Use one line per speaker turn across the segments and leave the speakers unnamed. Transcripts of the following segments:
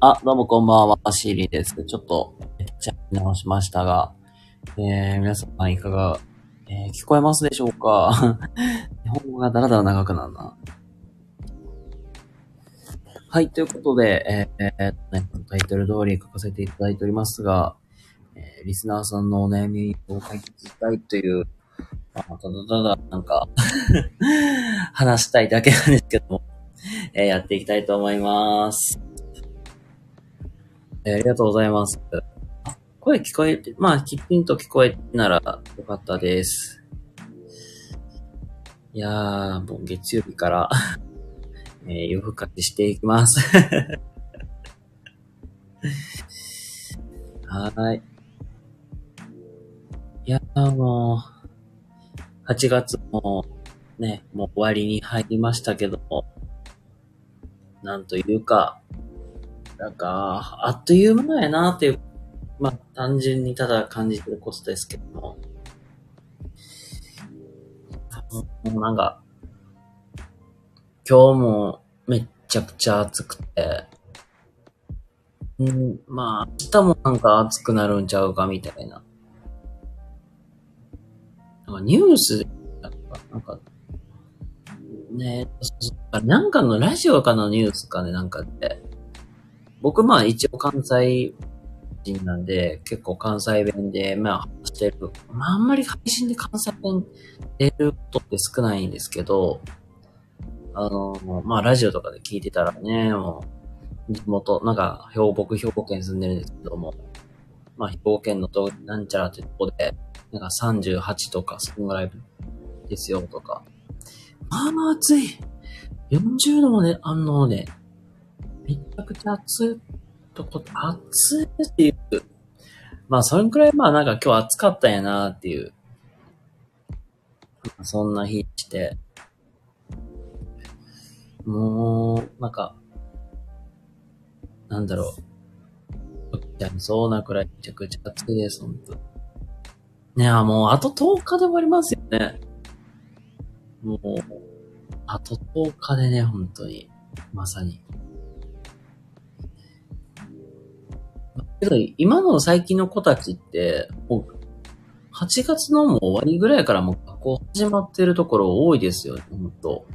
あ、どうもこんばんは、シーリーです。ちょっと、めっちゃ見直しましたが、えー、皆さんいかが、えー、聞こえますでしょうか？日本語がだらだら長くなるな。はい、ということで、えーえーね、タイトル通り書かせていただいておりますが、えーリスナーさんのお悩みを解決したいという、まあ、ただただ、なんか、話したいだけなんですけども、えーやっていきたいと思います。えーありがとうございます。声聞こえて、まあ、きちんと聞こえてならよかったです。いやー、もう月曜日から、えー夜更かししていきます。はーい。いやーもう、8月もね、もう終わりに入りましたけども、なんというか、なんか、あっという間やなっていう、まあ、単純にただ感じてることですけども。もうなんか、今日もめっちゃくちゃ暑くて、うん、まあ、明日もなんか暑くなるんちゃうかみたいな。なんかニュースで、なんか、なんかねなんかのラジオかのニュースかね、なんかで、僕まあ一応関西人なんで、結構関西弁で、まあ話してる。まああんまり配信で関西弁出ることって少ないんですけど、あの、まあラジオとかで聞いてたらね、もう、地元、なんか、兵僕兵庫県住んでるんですけども、まあ兵庫県のと、なんちゃらってとこで、なんか38とか、そんぐらいですよとか。まあまあ暑い。40度もね、あのね、めちゃくちゃ暑いとこ、暑いっていう。まあ、それくらいまあなんか今日暑かったんやなっていう。そんな日して。もう、なんか、なんだろう。起きちゃいそうなくらいめちゃくちゃ暑いです、ほんと。ねえ、もうあと10日で終わりますよね。もう、あと10日でね、本当に。まさに。けど、今の最近の子たちって、もう、8月のもう終わりぐらいからもう学校始まってるところ多いですよね、ほんと。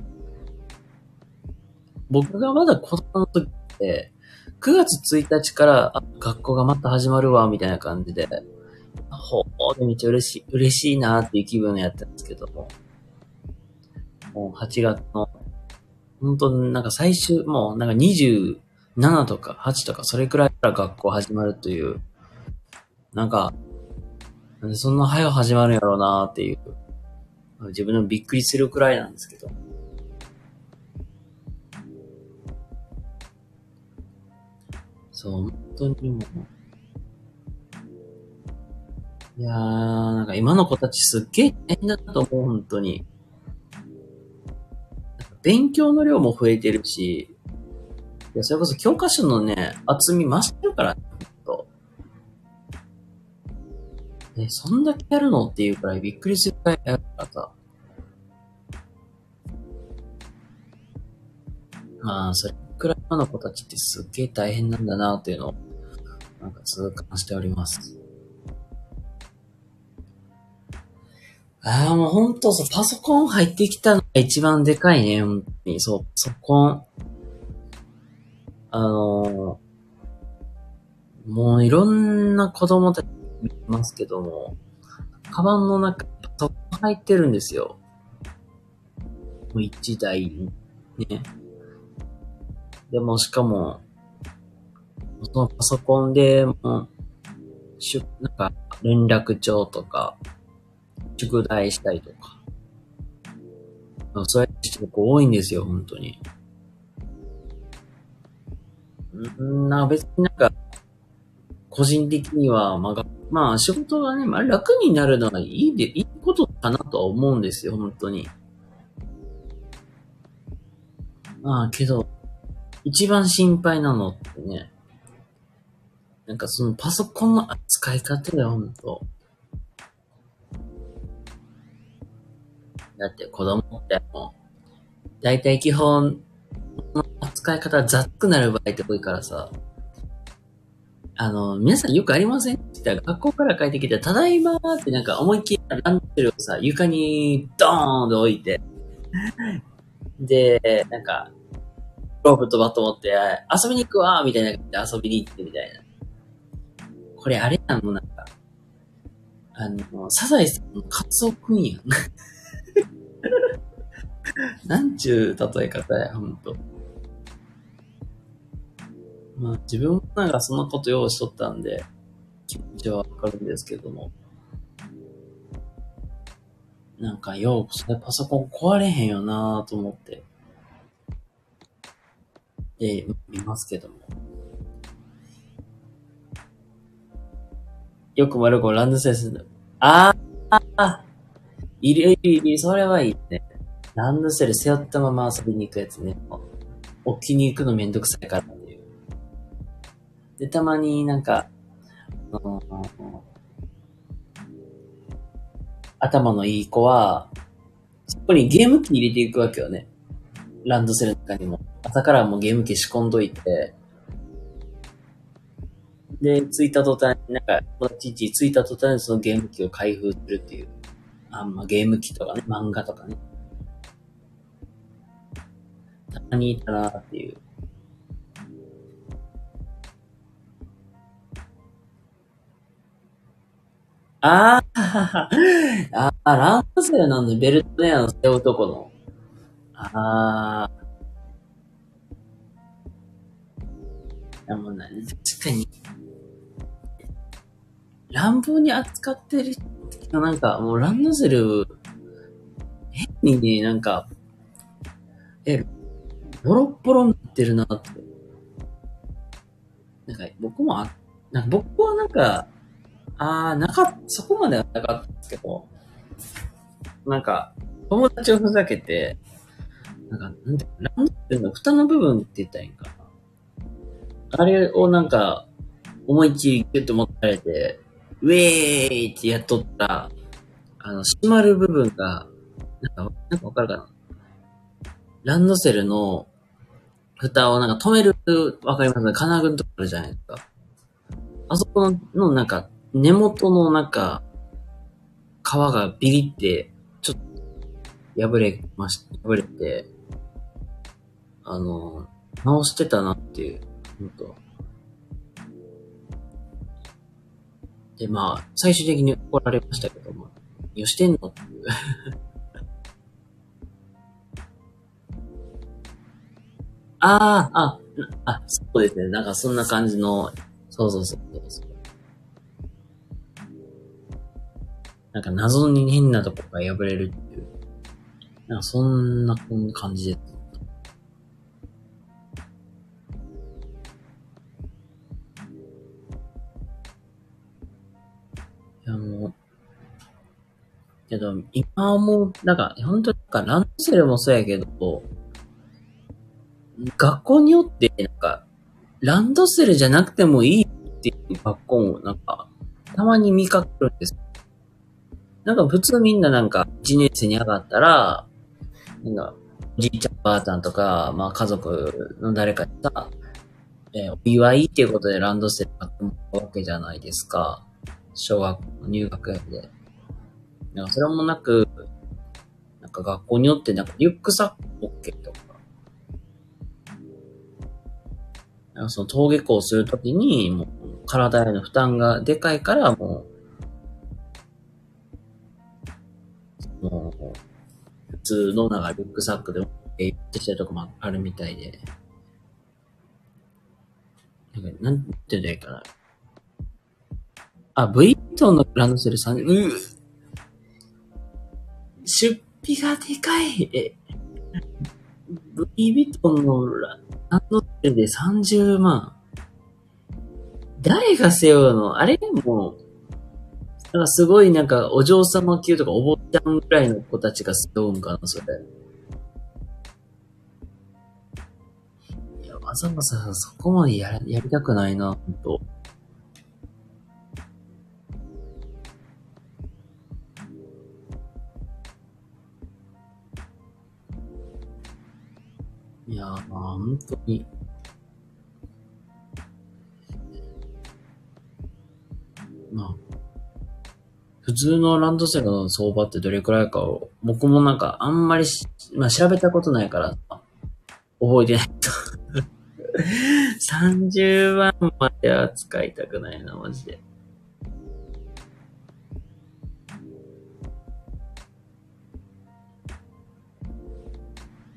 僕がまだ子供の時って、9月1日から、あ、学校がまた始まるわ、みたいな感じで、ほーでめっちゃ嬉しい、嬉しいなーっていう気分でやったんですけども、もう8月の、本当なんか最終、もうなんか20 7とか8とかそれくらいから学校始まるという、なんか、なんでそんな早く始まるんやろうなーっていう、自分でもびっくりするくらいなんですけど。そう、本当にもう。いやー、なんか今の子たちすっげえ大変だと思う、本当に。勉強の量も増えてるし、いや、それこそ教科書のね、厚み増してるから、ほんと。え、そんだけやるのっていうくらいびっくりするくらいやるからさ。まあ、それくらい今の子たちってすっげえ大変なんだなっていうのを、なんか痛感しております。ああ、もうほんと、そう、パソコン入ってきたのが一番でかいね、ほんに。そう、パソコン。あのーもういろんな子供たち見ますけども、カバンの中にパソコン入ってるんですよ。もう一台ね。でもしかも、そのパソコンでもう、しゅ、なんか連絡帳とか、宿題したりとか。そうやって人多いんですよ、本当に。うん、な別になんか、個人的には、まあが、まあ仕事がね、まあ楽になるのはいいで、いいことかなとは思うんですよ、本当に。まあけど、一番心配なのってね、なんかそのパソコンの扱い方だよ、本当だって子供ってもう、だいたい基本、の扱い方雑くなる場合って多いからさ、あの、皆さんよくありませんって言ったら、学校から帰ってきて、ただいまーってなんか思いっきりランドセルをさ、床にドーンと置いて、で、なんか、ロープとバット持って、遊びに行くわーみたいな感じで遊びに行ってみたいな。これあれなのなんか、あの、サザエさんのカツオくんやん。なんちゅう例え方や、ほんと。まあ自分もなんかそんなこと用意しとったんで、気持ちはわかるんですけども。なんかよう、それパソコン壊れへんよなぁと思って。え、見ますけども。よく丸子ランドセルする。ああいるいるいる、それはいいね。ランドセル背負ったまま遊びに行くやつね。置きに行くのめんどくさいから。で、たまになんか、あの頭のいい子は、そこにゲーム機入れていくわけよね。ランドセルの中にも。朝からもうゲーム機仕込んどいて、で、着いた途端、なんか、友達ち着いた途端にそのゲーム機を開封するっていう。あんまゲーム機とかね、漫画とかね。たまにいたなっていう。あ あ、ああ、ランドセルなんでベルトね、あの、背負うとこの。ああ。でもね、確かに、乱暴に扱ってる人なんか、もうランドセル、変にね、なんか、え、ボロッボロになってるなって。なんか、僕もあ、なんか僕はなんか、あー、なかっ、そこまではなかったんですけど、なんか、友達をふざけて、なんか、なんて、ランドセルの蓋の部分って言ったらいいんかな。あれをなんか、思いっきりギュッと持たれて、ウェーイってやっとった、あの、閉まる部分が、なんか、なんかわかるかなランドセルの蓋をなんか止める、わかります？金具のとこあるじゃないですか。あそこの、のなんか、根元のなんか、皮がビリって、ちょっと、破れまし、破れて、あの、直してたなっていう、ほんと。で、まあ、最終的に怒られましたけども、何をしてんのっていう。ああ、あ、あ、そうですね。なんかそんな感じの、そうそうそうそう。なんか謎に変なとこが破れるっていう。なんかそんな感じです。や、もう、けど、今も、なんか、本当なんか、ランドセルもそうやけど、学校によって、なんか、ランドセルじゃなくてもいいっていう学校も、なんか、たまに見かけるんです。なんか普通みんななんか、1年生に上がったら、なんか、じいちゃんばあちゃんとか、まあ家族の誰かにさ、えー、お祝いっていうことでランドセル買ってもらうわけじゃないですか。小学校入学園で。なんかそれもなく、なんか学校によってなんかリュックサック OK とか。なんかその登下校するときに、もう体への負担がでかいからもう、もう、普通のなん。かリュックサックでも行ってきたとこもあるみたいで。なん。か、なん。て言うん。だいいかな。あ、V トンのランドセル30、う出費がでかい。え、V ビトンのランドセルで30万。誰が背負うのあれでも、なんかすごいなんかお嬢様級とかお坊ちゃんぐらいの子たちが背負うんかな、それ。いや、わざわざそこまでややりたくないな、ほんと。いやー、本当に。まあ、普通のランドセルの相場ってどれくらいかを、僕もなんかあんまり、まあ調べたことないから、覚えてないと。30万までは使いたくないな、マジで。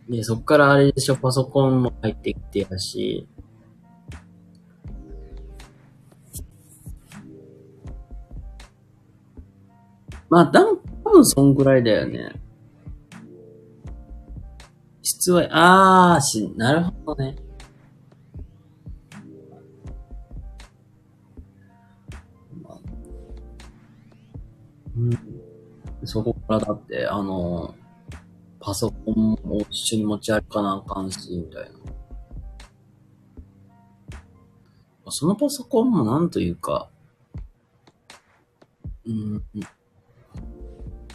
で、そっからあれでしょ、パソコンも入ってきてやし、まあ、多分そんぐらいだよね。質は、あーし、なるほどね。まあうん。そこからだって、あの、パソコンも一緒に持ち歩かなあかんし、みたいな。そのパソコンもなんというか、うん、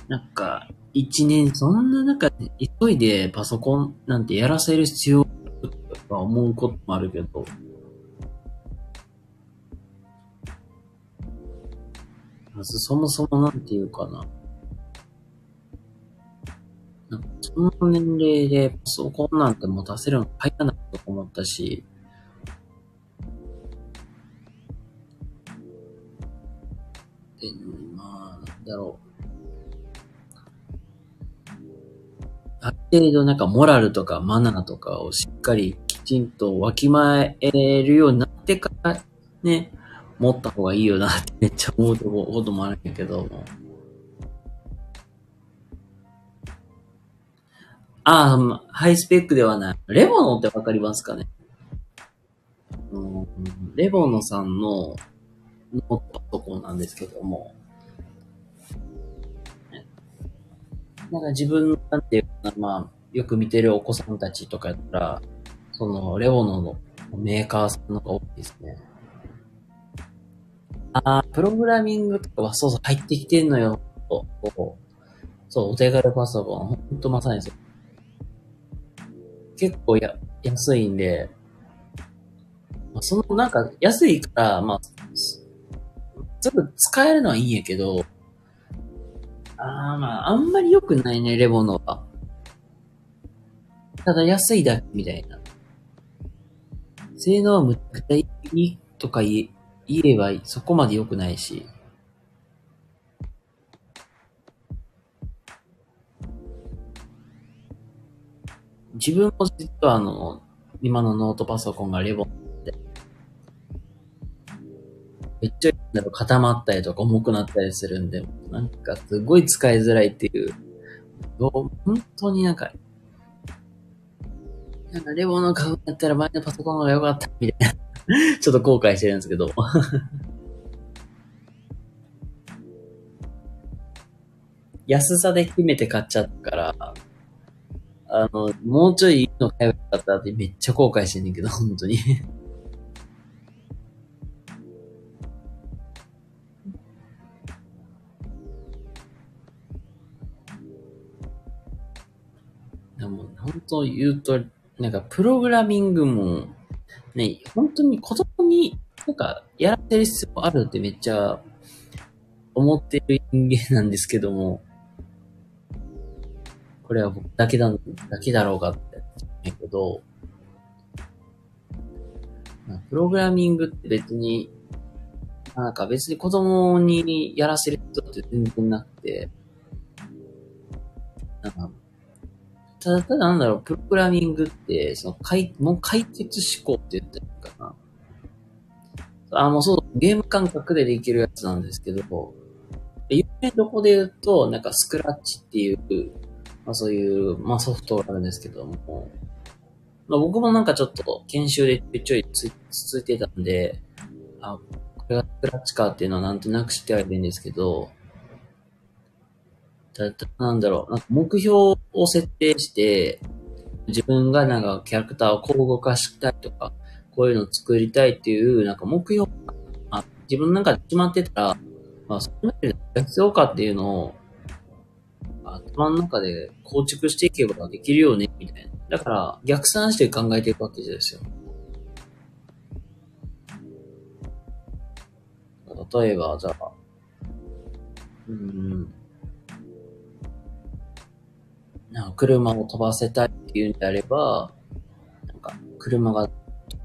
なんか、一年、そんな中で、急いでパソコンなんてやらせる必要とか思うこともあるけど、まずそもそもなんていうかな。なんかその年齢でパソコンなんて持たせるの早いないと思ったし、で、まあ、なんだろう。ある程度なんかモラルとかマナーとかをしっかりきちんとわきまえるようになってからね、持った方がいいよなってめっちゃ思うこともあるんやけども。ああ、ハイスペックではない。レボノってわかりますかね？うんレボノさんのノートパソコンなんですけども。なんか自分なんていうかな、まあ、よく見てるお子さんたちとかやったら、その、レボノのメーカーさんのが多いですね。ああ、プログラミングとかはそうそう入ってきてんのよ。そう、お手軽パソコン。ほんとまさにそう。結構や、安いんで、そのなんか安いから、まあ、すぐ使えるのはいいんやけど、ああ、まあ、あんまり良くないね、レボノは。ただ安いだけみたいな。性能はむっちゃいいとか言え言えばそこまで良くないし。自分も実はあの、今のノートパソコンがレボンめっちゃなんか固まったりとか重くなったりするんで、なんかすごい使いづらいっていう、本当になんか、なんかレボの買うんだったら前のパソコンの方が良かった、みたいな。ちょっと後悔してるんですけど。安さで決めて買っちゃったから、あの、もうちょいいいの買えばよかったってめっちゃ後悔してんねんけど、本当に。本当言うと、なんか、プログラミングも、ね、本当に子供に、なんか、やらせる必要あるってめっちゃ、思ってる人間なんですけども、これは僕だけだ、だけだろうかって、けど、プログラミングって別に、なんか別に子供にやらせる人って全然なくて、なんか、ただただなんだろう、プログラミングって、その、解、もう解決思考って言ったらいいかな。あ、もうそう、ゲーム感覚でできるやつなんですけど、有名どこで言うと、なんかスクラッチっていう、まあそういう、まあソフトがあるんですけども、まあ僕もなんかちょっと研修でちょいつついてたんで、あ、これがスクラッチかっていうのはなんとなく知ってはいるんですけど、た、なんだろう、なんか目標を設定して、自分がなんかキャラクターをこう動かしたいとか、こういうのを作りたいっていう、なんか目標があ自分の中で決まってたら、まあ、その中で必要かっていうのを、頭の中で構築していけばできるよね、みたいな。だから、逆算して考えていくわけですよ。例えば、じゃあ、うん、なんか車を飛ばせたいっていうんであれば、なんか車が、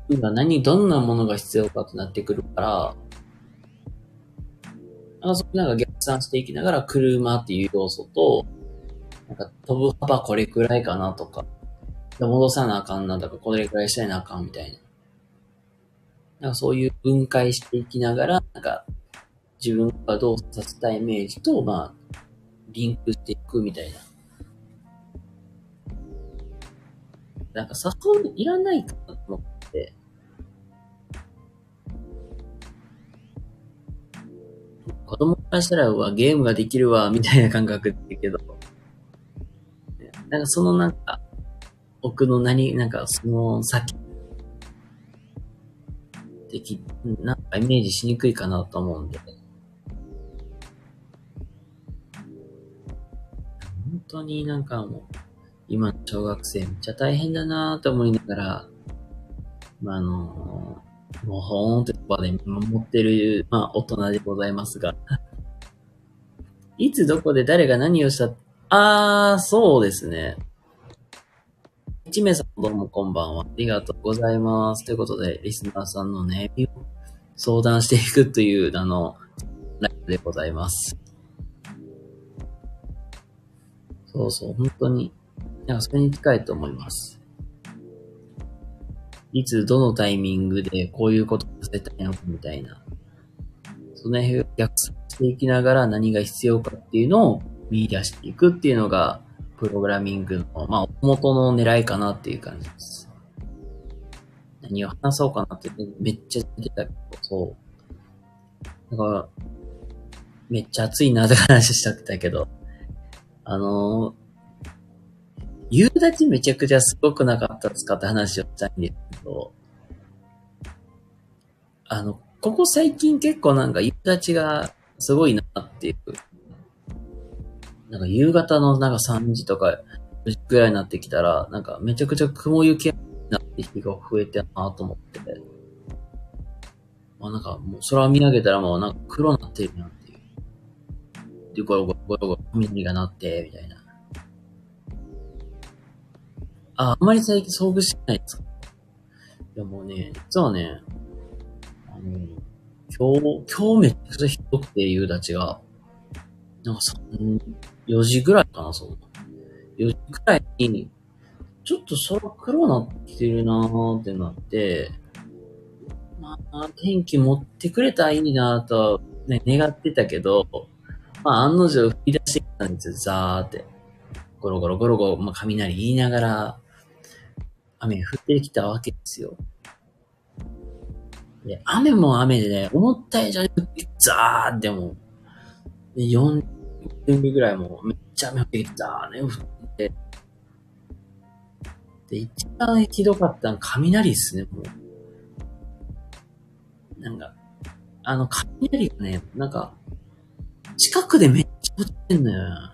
今何、どんなものが必要かとなってくるから、なんかそれなんか逆算していきながら車っていう要素と、なんか飛ぶ幅これくらいかなとか、戻さなあかんなとか、これくらいしないなあかんみたいな。なんかそういう分解していきながら、なんか自分がどうさせたいイメージと、まあ、リンクしていくみたいな。なんか誘いいらないかなと思って。子供からしたら、うわ、ゲームができるわ、みたいな感覚って言うけど、なんかそのなんか、奥の何、なんかその先、でき、なんかイメージしにくいかなと思うんで。本当になんかもう、今の小学生めっちゃ大変だなと思いながら、まあ、あの、もうほーんって場で見守ってる、まあ、大人でございますが。いつどこで誰が何をした、あー、そうですね。一名さんどうもこんばんは。ありがとうございます。ということで、リスナーさんの悩みを相談していくという、あの、ライブでございます。そうそう、本当に、なんかそれに近いと思います。いつ、どのタイミングでこういうことをさせたいのかみたいな。その辺を逆算していきながら何が必要かっていうのを見出していくっていうのが、プログラミングの、まあ、元の狙いかなっていう感じです。何を話そうかなってめっちゃ出てたけど、そう。だから、めっちゃ熱いなって話したってたけど、あのー夕立めちゃくちゃすごくなかったですかって話をしたいんですけど、あの、ここ最近結構なんか夕立がすごいなっていう。なんか夕方のなんか3時とか4時くらいになってきたら、なんかめちゃくちゃ雲行きになって日が増えてるなと思って。まあなんかもう空を見上げたらもうなんか黒になってるなっていう。で、ゴロゴロゴロゴロ雷が鳴って、みたいな。あ、あんまり最近遭遇してないですか？いやもうね、実はね、あの、今日、今日めっちゃひどくて夕立が、なんか3、4時ぐらいかな、そう。4時くらいに、ちょっと空黒なってるなーってなって、まあ、天気持ってくれたらいいなーと、ね、願ってたけど、まあ、案の定降り出してきたんですよ、ザーって。ゴロゴロゴロゴロ、まあ、雷言いながら、雨降ってきたわけですよ。で、雨も雨でね、思った以上に降ってザーってもう、で4分ぐらいもめっちゃ雨降ってきてザーね、降って。で、一番ひどかったのは雷っすね、もう。なんか、あの、雷がね、なんか、近くでめっちゃ降ってんのよ。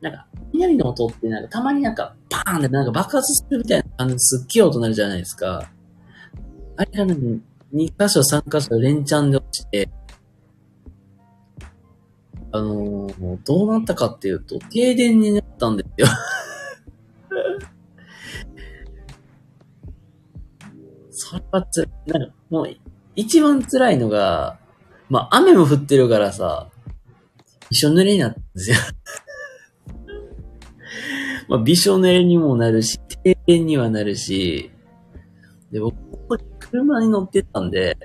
なんか、雷の音ってなんか、たまになんか、パーンってなんか爆発するみたいな感じですっげえ音鳴るじゃないですか。あれがね、2箇所3箇所連チャンで落ちて、あのーどうなったかっていうと、停電になったんですよ。それはつらい。なんか、もう、一番辛いのが、まあ、雨も降ってるからさ、びしょ濡れになったんですよ。まあ、びしょ濡れにもなるし、停電にはなるし、で、僕、車に乗ってたんで、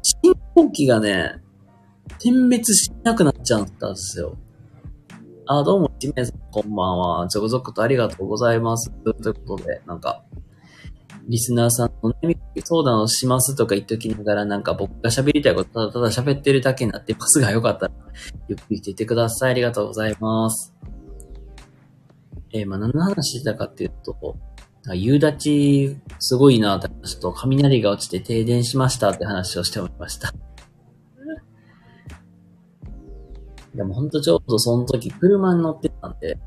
信号機がね、点滅しなくなっちゃったんですよ。あ、どうも、一名さん、こんばんは。続々とありがとうございます。ということで、なんか、リスナーさんの悩み相談をしますとか言っときながら、なんか僕が喋りたいことただただ喋ってるだけになってますが、よかったら、ゆっくりしていてください。ありがとうございます。えーまあ、何の話してたかっていうと、夕立、すごいなって話と、雷が落ちて停電しましたって話をしておりました。でも本当ちょうどその時車に乗ってたんで、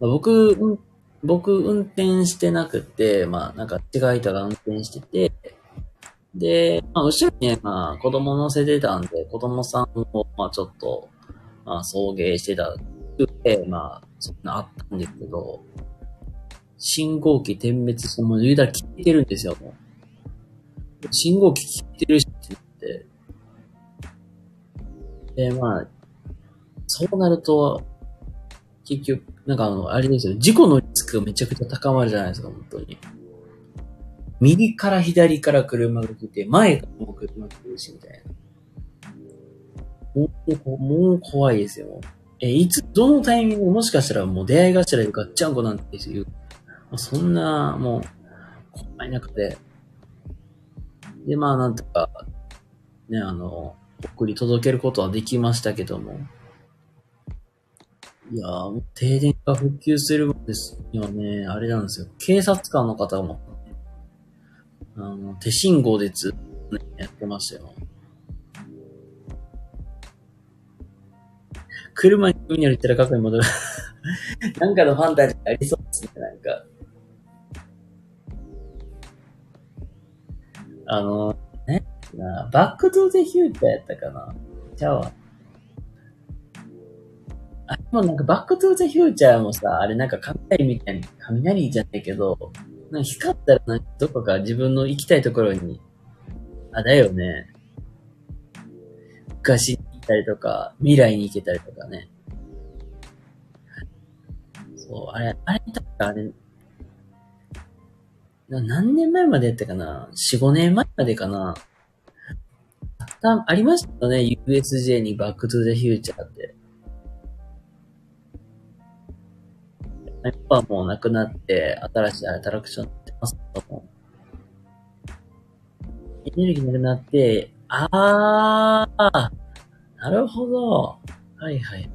まあ僕、僕運転してなくて、まあなんか違い人が運転してて、で、まあ、後ろにね、まあ、子供乗せてたんで、子供さんを、まあ、ちょっと、まあ、送迎してたで、まあ、そんなあったんですけど、信号機点滅して、もう言うたら消えてるんですよ、もう。信号機消えてるしって言って。で、まあ、そうなると、結局、なんかあの、あれですよ、事故のリスクがめちゃくちゃ高まるじゃないですか、本当に。右から左から車が来て、前からも車が来るし、みたいな。もう、もう怖いですよ。え、いつ、どのタイミングもしかしたらもう出会い頭でガッチャンコなんていう、そんな、もう、怖い中で、で、まあなんとか、ね、あの、送り届けることはできましたけども、いやー、停電が復旧するんですよね、あれなんですよ。警察官の方も、あの、手信号でずっとね、やってましたよ。車に海に歩いたら過去に戻る。なんかのファンタジーありそうですね、なんか。あの、ね、なバックトゥーゼヒューチャーやったかなちゃうわ。あ、でもなんかバックトゥーゼヒューチャーもさ、あれなんか雷みたいに、雷じゃないけど、なんか光ったらなんかどこか自分の行きたいところに、あ、だよね。昔たりとか、未来に行けたりとかね。そう、あれ、あれ、あれ、な何年前までやったかな ?4、5年前までかな？あありましたよね ?USJ にバックトゥザフューチャーって。やっぱもうなくなって、新しいアトラクションってますけども。エネルギーなくなって、あー、なるほど。はいはい。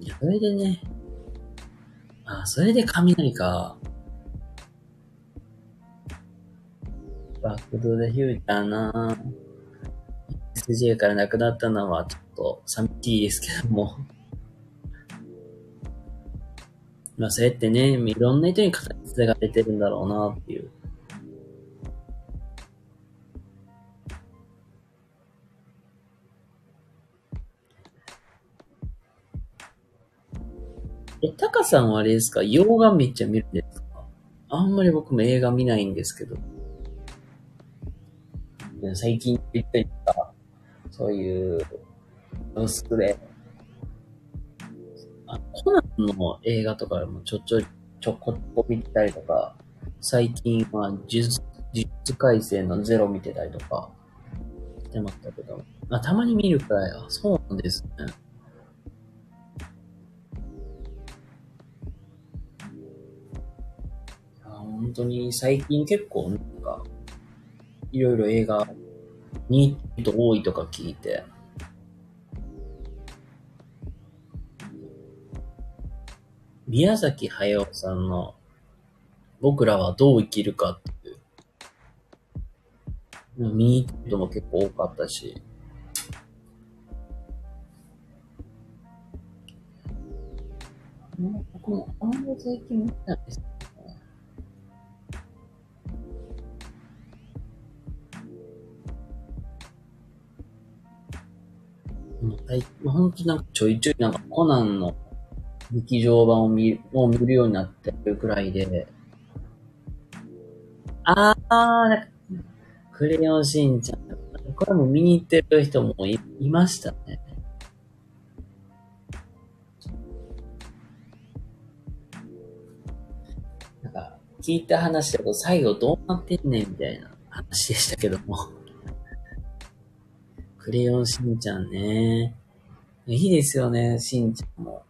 いや、それでね、あ、それで雷か。バックドゥーザフューチャーな SJ からなくなったのはちょっと寂しいですけども。まあ、それってね、いろんな人に形が出てるんだろうなっていう。え、タカさんはあれですか？洋画めっちゃ見るんですか？あんまり僕も映画見ないんですけど。最近言ったりとか、そういう、薄くで、あ、コナンの映画とかもちょちょ、ちょこっこ見たりとか、最近は呪術、呪術改正のゼロ見てたりとか、してましたけど、あ、たまに見るくらい、あ、そうなんですね。本当に最近結構なんか、いろいろ映画にと多いとか聞いて、宮崎駿さんの僕らはどう生きるかっていう、見に行く人も結構多かったし、僕もあんまり最近見たんです。最近、ほんとなんかちょいちょいなんかコナンの劇場版を見、もう見るようになってるくらいで、あー、なんか、クレヨンしんちゃん。これも見に行ってる人もいいましたね。なんか、聞いた話だと最後どうなってんねんみたいな話でしたけども。クレヨンしんちゃんね。いいですよね、しんちゃんも。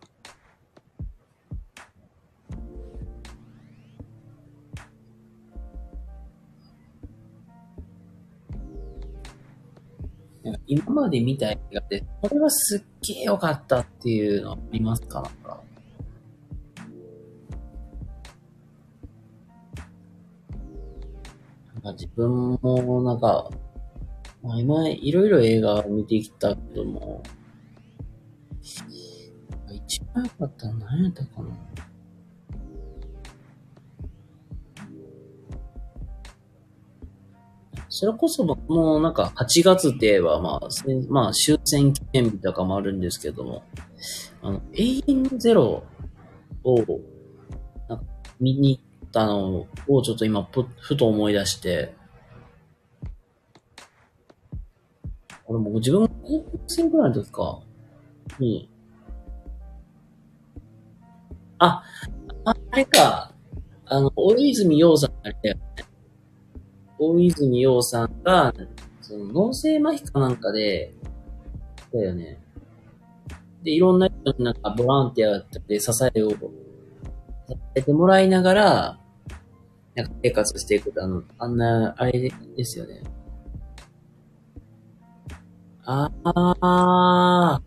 今まで見た映画で、これはすっげえ良かったっていうのありますかなんか？なんか自分もなんか、まあ、今、いろいろ映画見てきたけども、一番良かったのは何やったかな？それこそ、もうなんか、8月って言えば、まあ、まあ、終戦記念日とかもあるんですけども、あの、永遠ゼロを、見に行ったのをちょっと今、ふと思い出して、俺も自分が高校生ぐらいの時か、に、あ、あれか、あの、大泉洋さんあれだよね。大泉洋さんが、その脳性麻痺かなんかで、だよね。で、いろんな人になんかボランティアで支えを、支えてもらいながら、なんか生活していくとあの、あんな、あれですよね。ああ、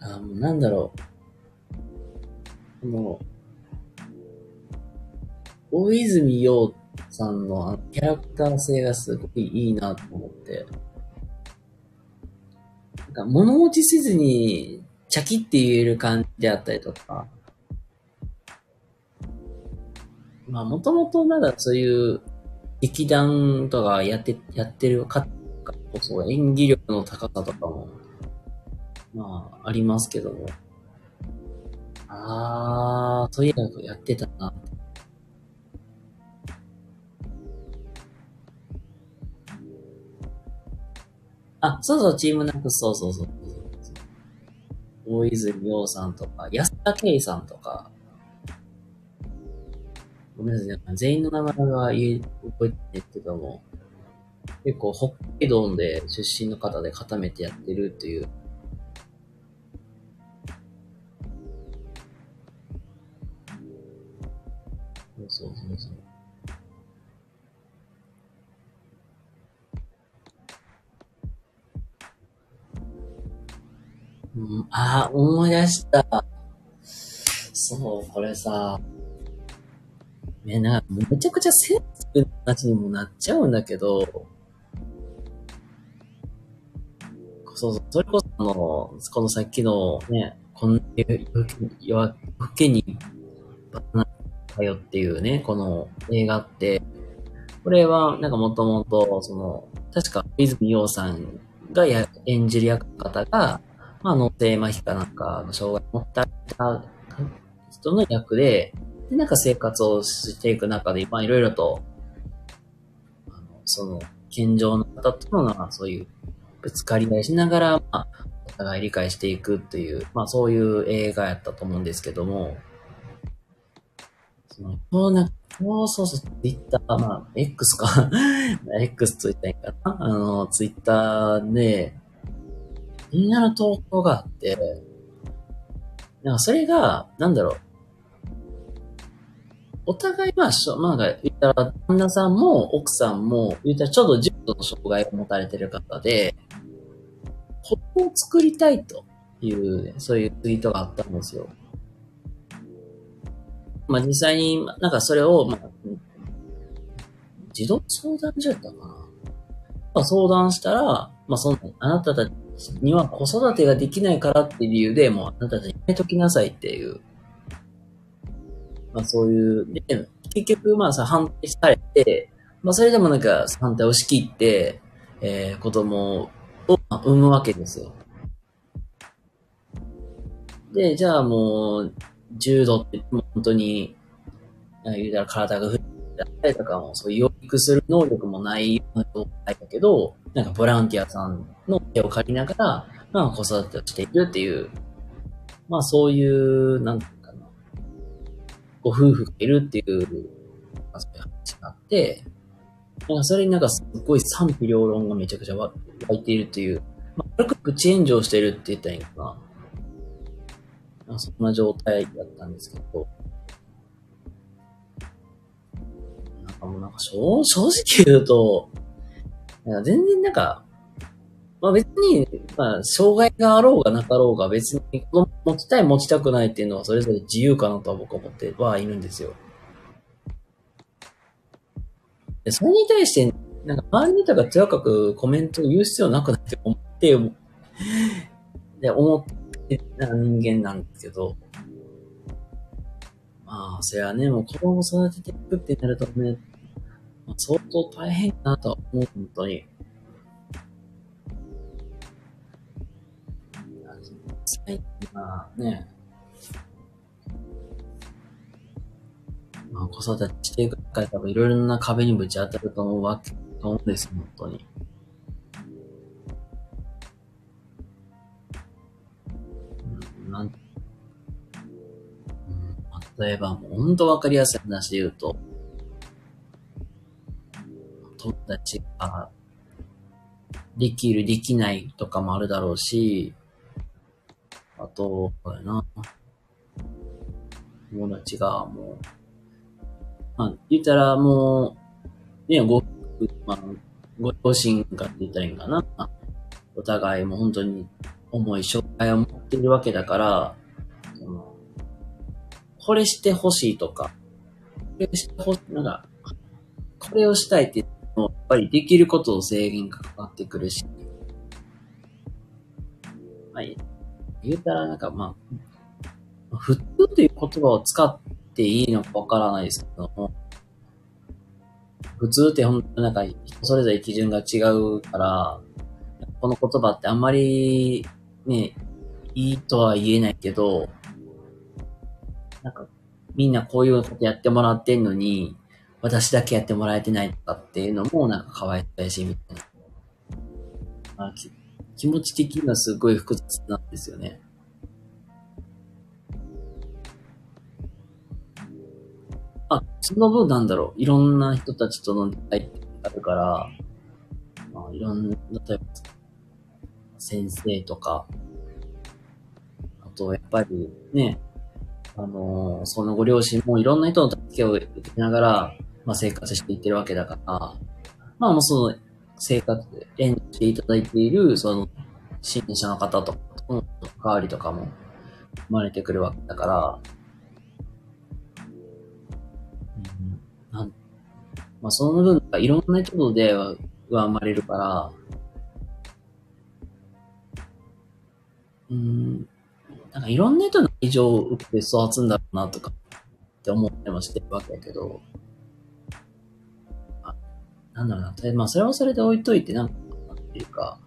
あもうなんだろう。もう、大泉洋さんのあキャラクター性がすごいいいなと思って。なんか物持ちせずに、チャキって言える感じであったりとか。まあ、もともとなんかそういう劇団とかやって、やってる方こそ演技力の高さとかも、まあ、ありますけども。あー、とにかくやってたなあ、そうそう、チームナックス、そうそうそう。大泉洋さんとか、安田圭さんとか、ごめんなさい、全員の名前は言え、覚えてないけども、結構北海道で出身の方で固めてやってるっていう。そうそうそうそう。うん、ああ、思い出した。そう、これさ、ね、なんかめちゃくちゃセンスの話にもなっちゃうんだけど、そうそう、それこそあの、このさっきのね、こんな夜更けにバナナよっていうね、この映画って、これはなんかもともと、その、確か泉洋さんがや演じる役の方が、まあ、脳性麻痺かなんかの障害を持った人の役で、で、なんか生活をしていく中で、まあ、いろいろと、あの、その、健常の方との、そういう、ぶつかり合いしながら、まあ、お互い理解していくっていう、まあ、そういう映画やったと思うんですけども、その、そうな、そうそうそう、ツイッター、まあ、X か。X ツイッターかな。あの、ツイッターで、みんなの投稿があって、なんかそれが、なんだろう。お互いは、まあ、言ったら、旦那さんも奥さんも、言ったらちょうど重度の障害を持たれてる方で、子供を作りたいという、そういうツイートがあったんですよ。まあ実際に、なんかそれを、まあ、児童相談所やったかな。まあ、相談したら、まあその、あなたたちには子育てができないからっていう理由で、もうあなたたちにやめときなさいっていう、まあそういう、で、結局まあさ、反対されて、まあそれでもなんか反対を仕切って、えー、子供を産むわけですよ。で、じゃあもう、重度って本当に、言うたら体がだったりとかも、そういう養育する能力もないような状態だけど、なんかボランティアさんの手を借りながら、まあ子育てをしているっていう、まあそういう、なんか、ご夫婦がいるっていう、まあそういう話があって、なんかそれになんかすっごい賛否両論がめちゃくちゃ湧いているっていう、まあ、軽く口炎上してるって言ったらいいのかな。まあ、そんな状態だったんですけど、なんかもうなんか正直言うと、全然なんか、まあ別に、まあ、障害があろうがなかろうが別に持ちたい持ちたくないっていうのはそれぞれ自由かなとは僕は思ってはいるんですよ。でそれに対して、なんか周りの人が強くコメントを言う必要なくなって思って、で、思ってた人間なんですけど、まあ、それはね、もう子供を育てていくってなるとね、まあ、相当大変だなとは思う、本当に。最近はね、まあ、子育てしていくから多分いろいろな壁にぶち当たると思うわけ、と思うんです、本当に。なん、うん、例えばもう本当わかりやすい話で言うと、友達が、できる、できないとかもあるだろうし、あと、これな、友達がもう、まあ、言ったらもう、ね、ご、まあ、ご両親が言ったらいいんかな。お互いも本当に重い障害を持っているわけだから、そのこれしてほしいとか、これしてほしい、なんか、これをしたいって言っても、やっぱりできることを制限がかかってくるし、まあ、言うたらなんかまあ、普通という言葉を使っていいのかわからないですけども、普通って本当なんか人それぞれ基準が違うから、この言葉ってあんまりね、いいとは言えないけど、なんかみんなこういうことやってもらってんのに、私だけやってもらえてないとかっていうのもなんかかわいそうやし、みたいな。まあ、き気持ち的にはすごい複雑なんですよね。あ、その分なんだろう。いろんな人たちとの出会いってあるから、まあ、いろんな、例えば、先生とか、あと、やっぱりね、あのーそのご両親もいろんな人の助けを受けながら、まあ、生活していってるわけだから、まあ、もうその、生活で演じていただいている、その、支援者の方とかとの関わりとかも生まれてくるわけだから、うん。なんまあ、その分、いろんな人と出会いはが生まれるから、うん、なんかいろんな人の愛情を受けて育つんだろうなとかって思ってもしてるわけだけど、あなんだろうな、まあそれはそれで置いといて、なんか、なんていうか、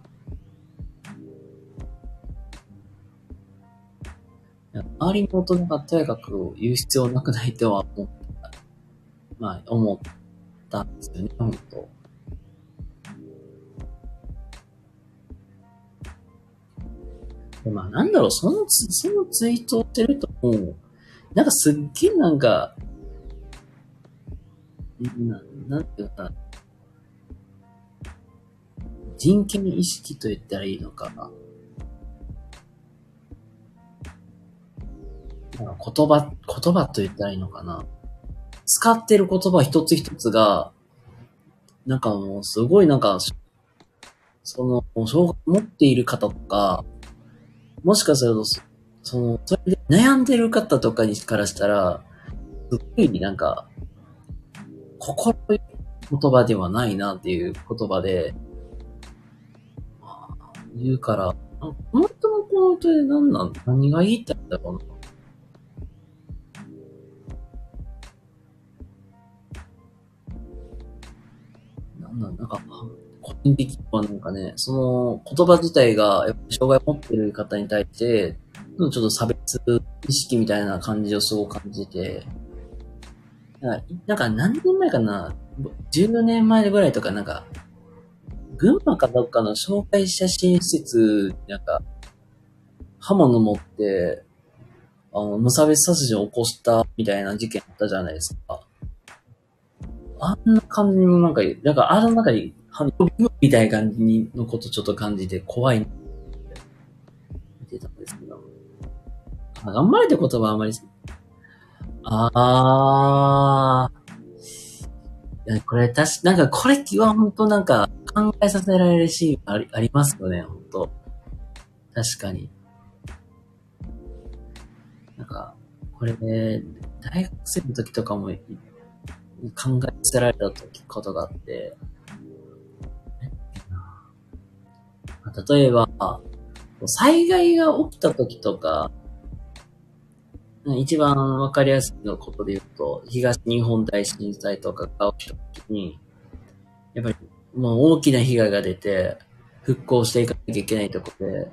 周りの大人がとやかく言う必要なくないとは思った。まあ、思ったんですよね、本当。でまあ、なんだろう、そのツ、そのツイートをしてるともう、なんかすっげえなんか、な、なんていうかな、人権意識と言ったらいいのかな。言葉、言葉と言ったらいいのかな。使ってる言葉一つ一つが、なんかもうすごいなんか、その、障害を持っている方とか、もしかすると、その、それで悩んでる方とかにからしたら、すごいなんか、心言葉ではないなっていう言葉で、言うから、あ本当のこの歌で何なん何が言いたいんだろうな。なんなんなんか、個人的にはなんかね、その言葉自体が、やっぱ障害を持ってる方に対して、ちょっと差別意識みたいな感じをすごく感じて、なんか、なんか何年前かな ?10 年前ぐらいとかなんか、群馬かどっかの障害者支援施設なんか、刃物持って、あの、無差別殺人を起こしたみたいな事件あったじゃないですか。あんな感じのなんか、なんかあの中に、はみたいな感じのことちょっと感じて怖い見てたんですけど。あ頑張れって言葉あんまり、あー。いや、これ確か、なんかこれは本当なんか考えさせられるシーンありありますよね、本当確かに。なんか、これね、大学生の時とかも考えさせられた時ことがあって、例えば、災害が起きた時とか、一番わかりやすいのことで言うと、東日本大震災とかが起きた時に、やっぱりもう大きな被害が出て、復興していかなきゃいけないとこで、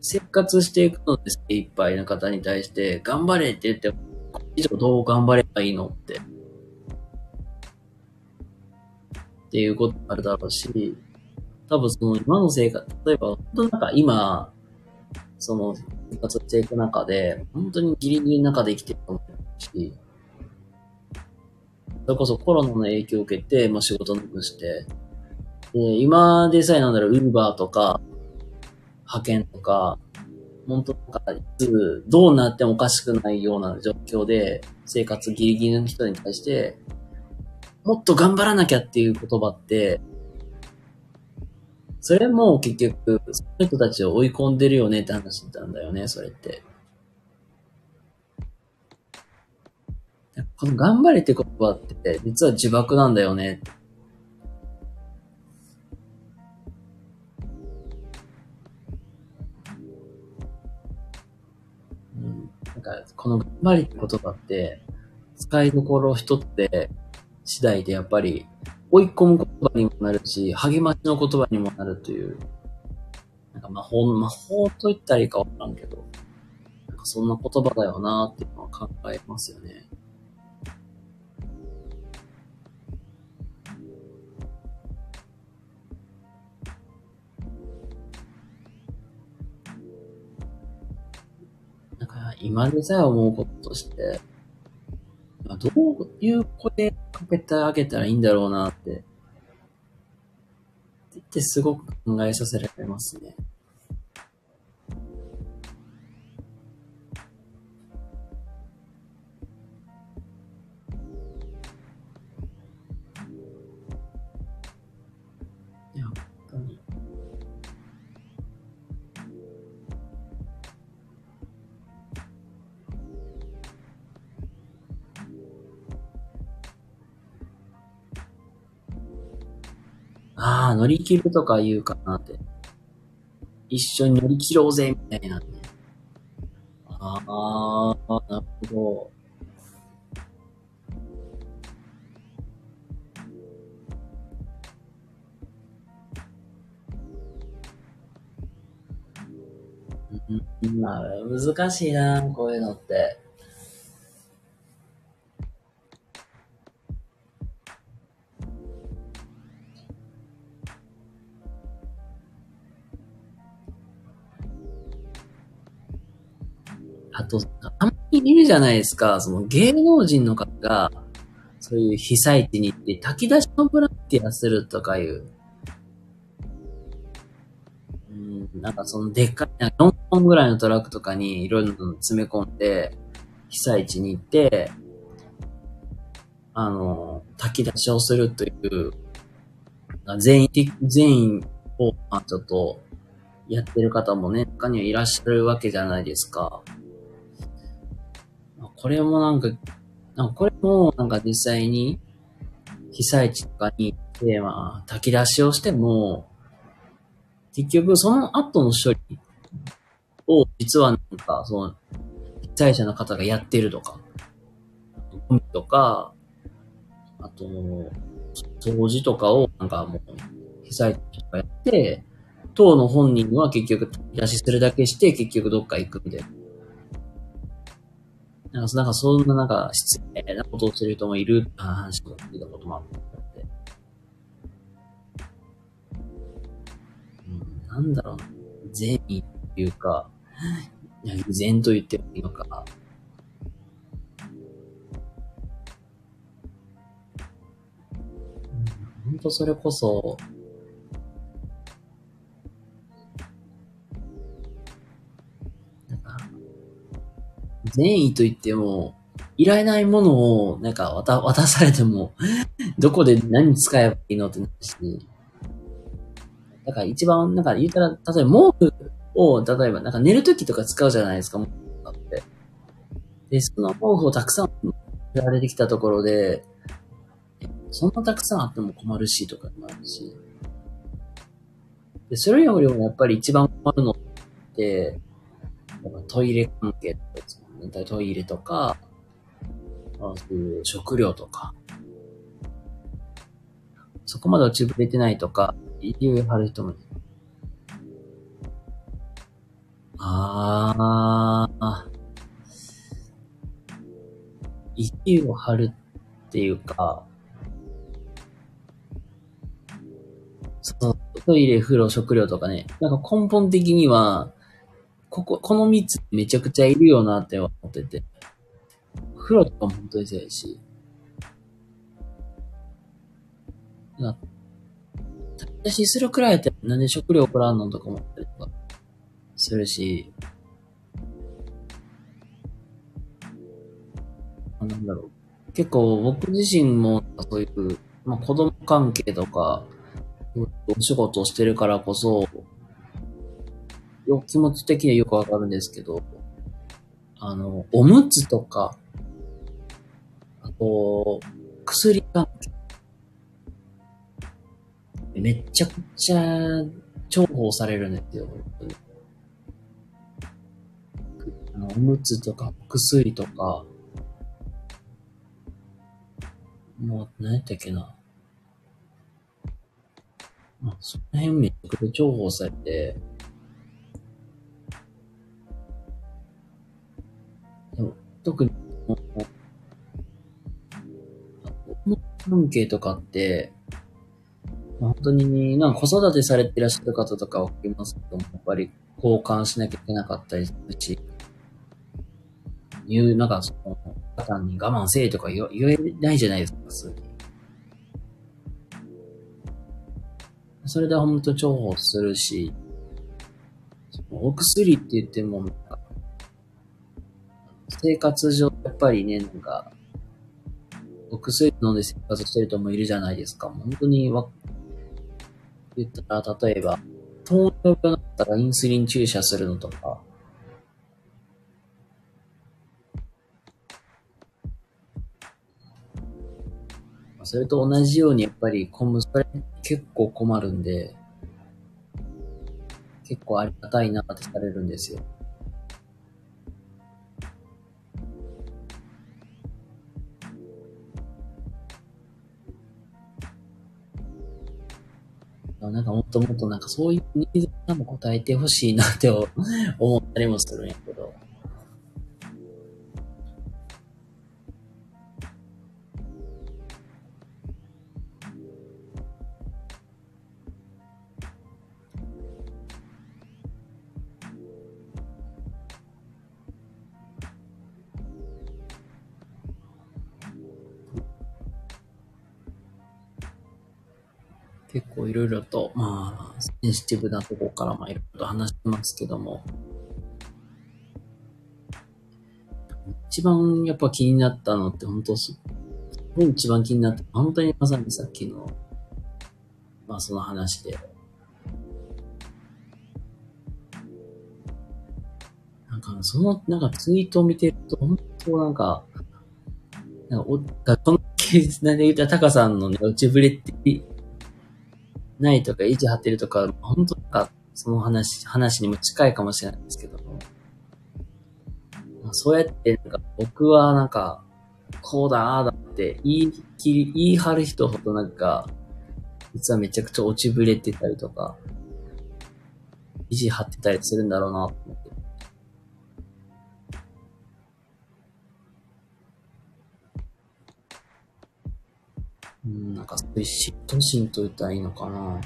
生活していくので精一杯な方に対して、頑張れって言って、これ以上どう頑張ればいいのって。っていうこともあるだろうし、多分その今の生活、例えば、本当なんか今、その生活していく中で、本当にギリギリの中で生きてると思うし、それこそコロナの影響を受けて、まあ、仕事なくして、で、今でさえなんだろう、ウーバーとか、派遣とか、本当なんか、いつ、どうなってもおかしくないような状況で、生活ギリギリの人に対して、もっと頑張らなきゃっていう言葉って、それも結局、その人たちを追い込んでるよねって話なんだよね、それって。この頑張れって言葉って、実は呪縛なんだよね。うん、なんか、この頑張れって言葉って、使いどころ一つで、次第でやっぱり、追い込む言葉にもなるし、励ましの言葉にもなるという、なんか魔法の、魔法と言ったらいいかわからんけど、なんかそんな言葉だよなっていうのは考えますよね。今でさえ思うこととして、あどういう声かけてあげたらいいんだろうなって、ってってすごく考えさせられますね。ああ、乗り切るとか言うかなって。一緒に乗り切ろうぜ、みたいな。ああ、なるほど。うん、まあ、難しいな、こういうのって。あと、あんまりいるじゃないですか、その芸能人の方が、そういう被災地に行って炊き出しのボランティアするとかいう。うん、なんかそのでっかい、な4本ぐらいのトラックとかにいろいろ詰め込んで、被災地に行って、あの、炊き出しをするという、全員、全員を、まあちょっと、やってる方もね、中にはいらっしゃるわけじゃないですか。これもなんか、なんかこれもなんか実際に被災地とかに行って、まあ、炊き出しをしても、結局その後の処理を実はなんか、その、被災者の方がやってるとか、ゴミとか、あと、掃除とかをなんかもう、被災地とかやって、当の本人は結局炊き出しするだけして、結局どっか行くみたいな。なんか、なんかそんななんか失礼なことをしてる人もいるって話を聞いたこともあって。うん、なんだろうな。善意っていうか、いや、依然と言ってもいいのか。本当それこそ、善意と言っても、いらないものを、なんか渡、渡されても、どこで何使えばいいのってなるし、だから一番、なんか言ったら、例えば毛布を、例えばなんか寝るときとか使うじゃないですか、毛布とかって。で、その毛布をたくさん売られてきたところで、そんなたくさんあっても困るし、とかもあるし。で、それよりもやっぱり一番困るのって、トイレ関係ですね。トイレとか、あそういう食料とか、そこまで落ちぶれてないとか、理由貼る人も。いる。あー、石を貼るっていうか、そう、トイレ、風呂、食料とかね、なんか根本的には、ここ、この3つめちゃくちゃいるよなって思ってて。風呂とかも本当にそうやし。な、私するくらいやったらなんで食料送らんのとか思ったりとかするし。なんだろう。結構僕自身もそういう、まあ子供関係とか、お仕事をしてるからこそ、よ、気持ち的にはよくわかるんですけど、あの、おむつとか、あと、薬関係。めちゃくちゃ重宝されるんですよ、あの、おむつとか薬とか、もう、何やったっけな。まあ、その辺めちゃくちゃ重宝されて、特に、関係とかって、本当に、なんか子育てされていらっしゃる方とかは聞きますけども、やっぱり交換しなきゃいけなかったりするし、言う、なんかその、方に我慢せえとか言言えないじゃないですか、普通に。それで本当重宝するし、お薬って言っても、生活上、やっぱりね、なんか、お薬飲んで生活してる人もいるじゃないですか。本当にわ、言ったら、例えば、糖尿病だったらインスリン注射するのとか、それと同じようにやっぱりコム、それ結構困るんで、結構ありがたいなってされるんですよ。なんかもっともっとなんかそういうニーズにも答えてほしいなって思ったりもするんやけど。結構いろいろと、まあ、センシティブなところからまあいろいろと話してますけども、一番やっぱ気になったのって本当す、一番気になった。本当にまさにさっきの、まあその話で、なんかその、なんかツイートを見てると、本当なんか、なんかお、このケースで言ったらタカさんのね、落ちぶれってないとか、意地張ってるとか、本当なんか、その話、話にも近いかもしれないんですけども。そうやって、なんか、僕はなんか、こうだ、ああだって言い切り、言い張る人ほどなんか、実はめちゃくちゃ落ちぶれてたりとか、意地張ってたりするんだろうなと思っうん、なんかそういう嫉妬心と言ったらいいのかな。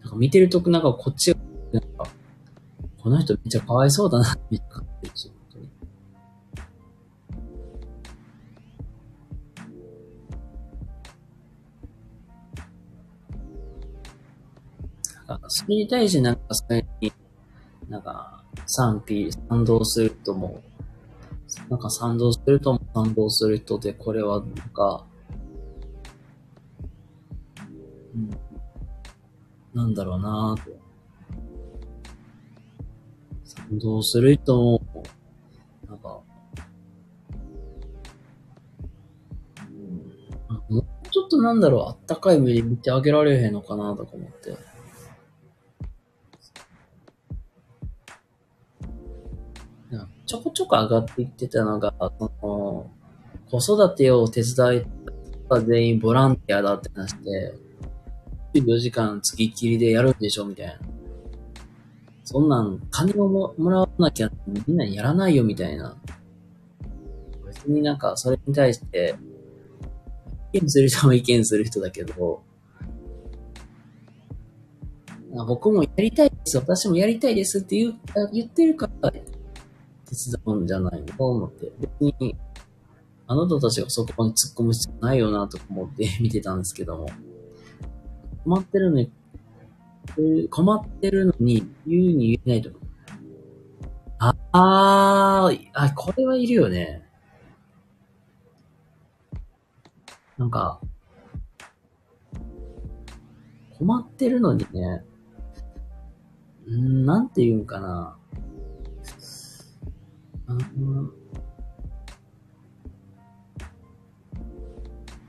なんか見てるとなんかこっちが、なんか、この人めっちゃかわいそうだなって感じですよ、本当に。なんかそれに対してなんかそれに、なんか賛否、賛同するとも、なんか賛同するとも賛同する人で、これはなんか、うん、なんだろうなぁと。賛同する人も、なんか、うん、もうちょっとなんだろう、あったかい目で見てあげられへんのかなとか思って。ちょこちょこ上がっていってたのが、その、子育てを手伝いた全員ボランティアだって話で、24時間月きっきりでやるんでしょみたいな。そんなん、金をももらわなきゃみんなやらないよみたいな。別になんかそれに対して、意見する人も意見する人だけど、僕もやりたいです、私もやりたいですって言う言ってるから、手伝うんじゃないのと思って。別に、あなたたちがそこに突っ込む必要ないよなと思って 見てたんですけども。困ってるのに、困ってるのに言うに言えないと。ああ、あ、これはいるよね。なんか、困ってるのにね、うん、なんて言うんかな。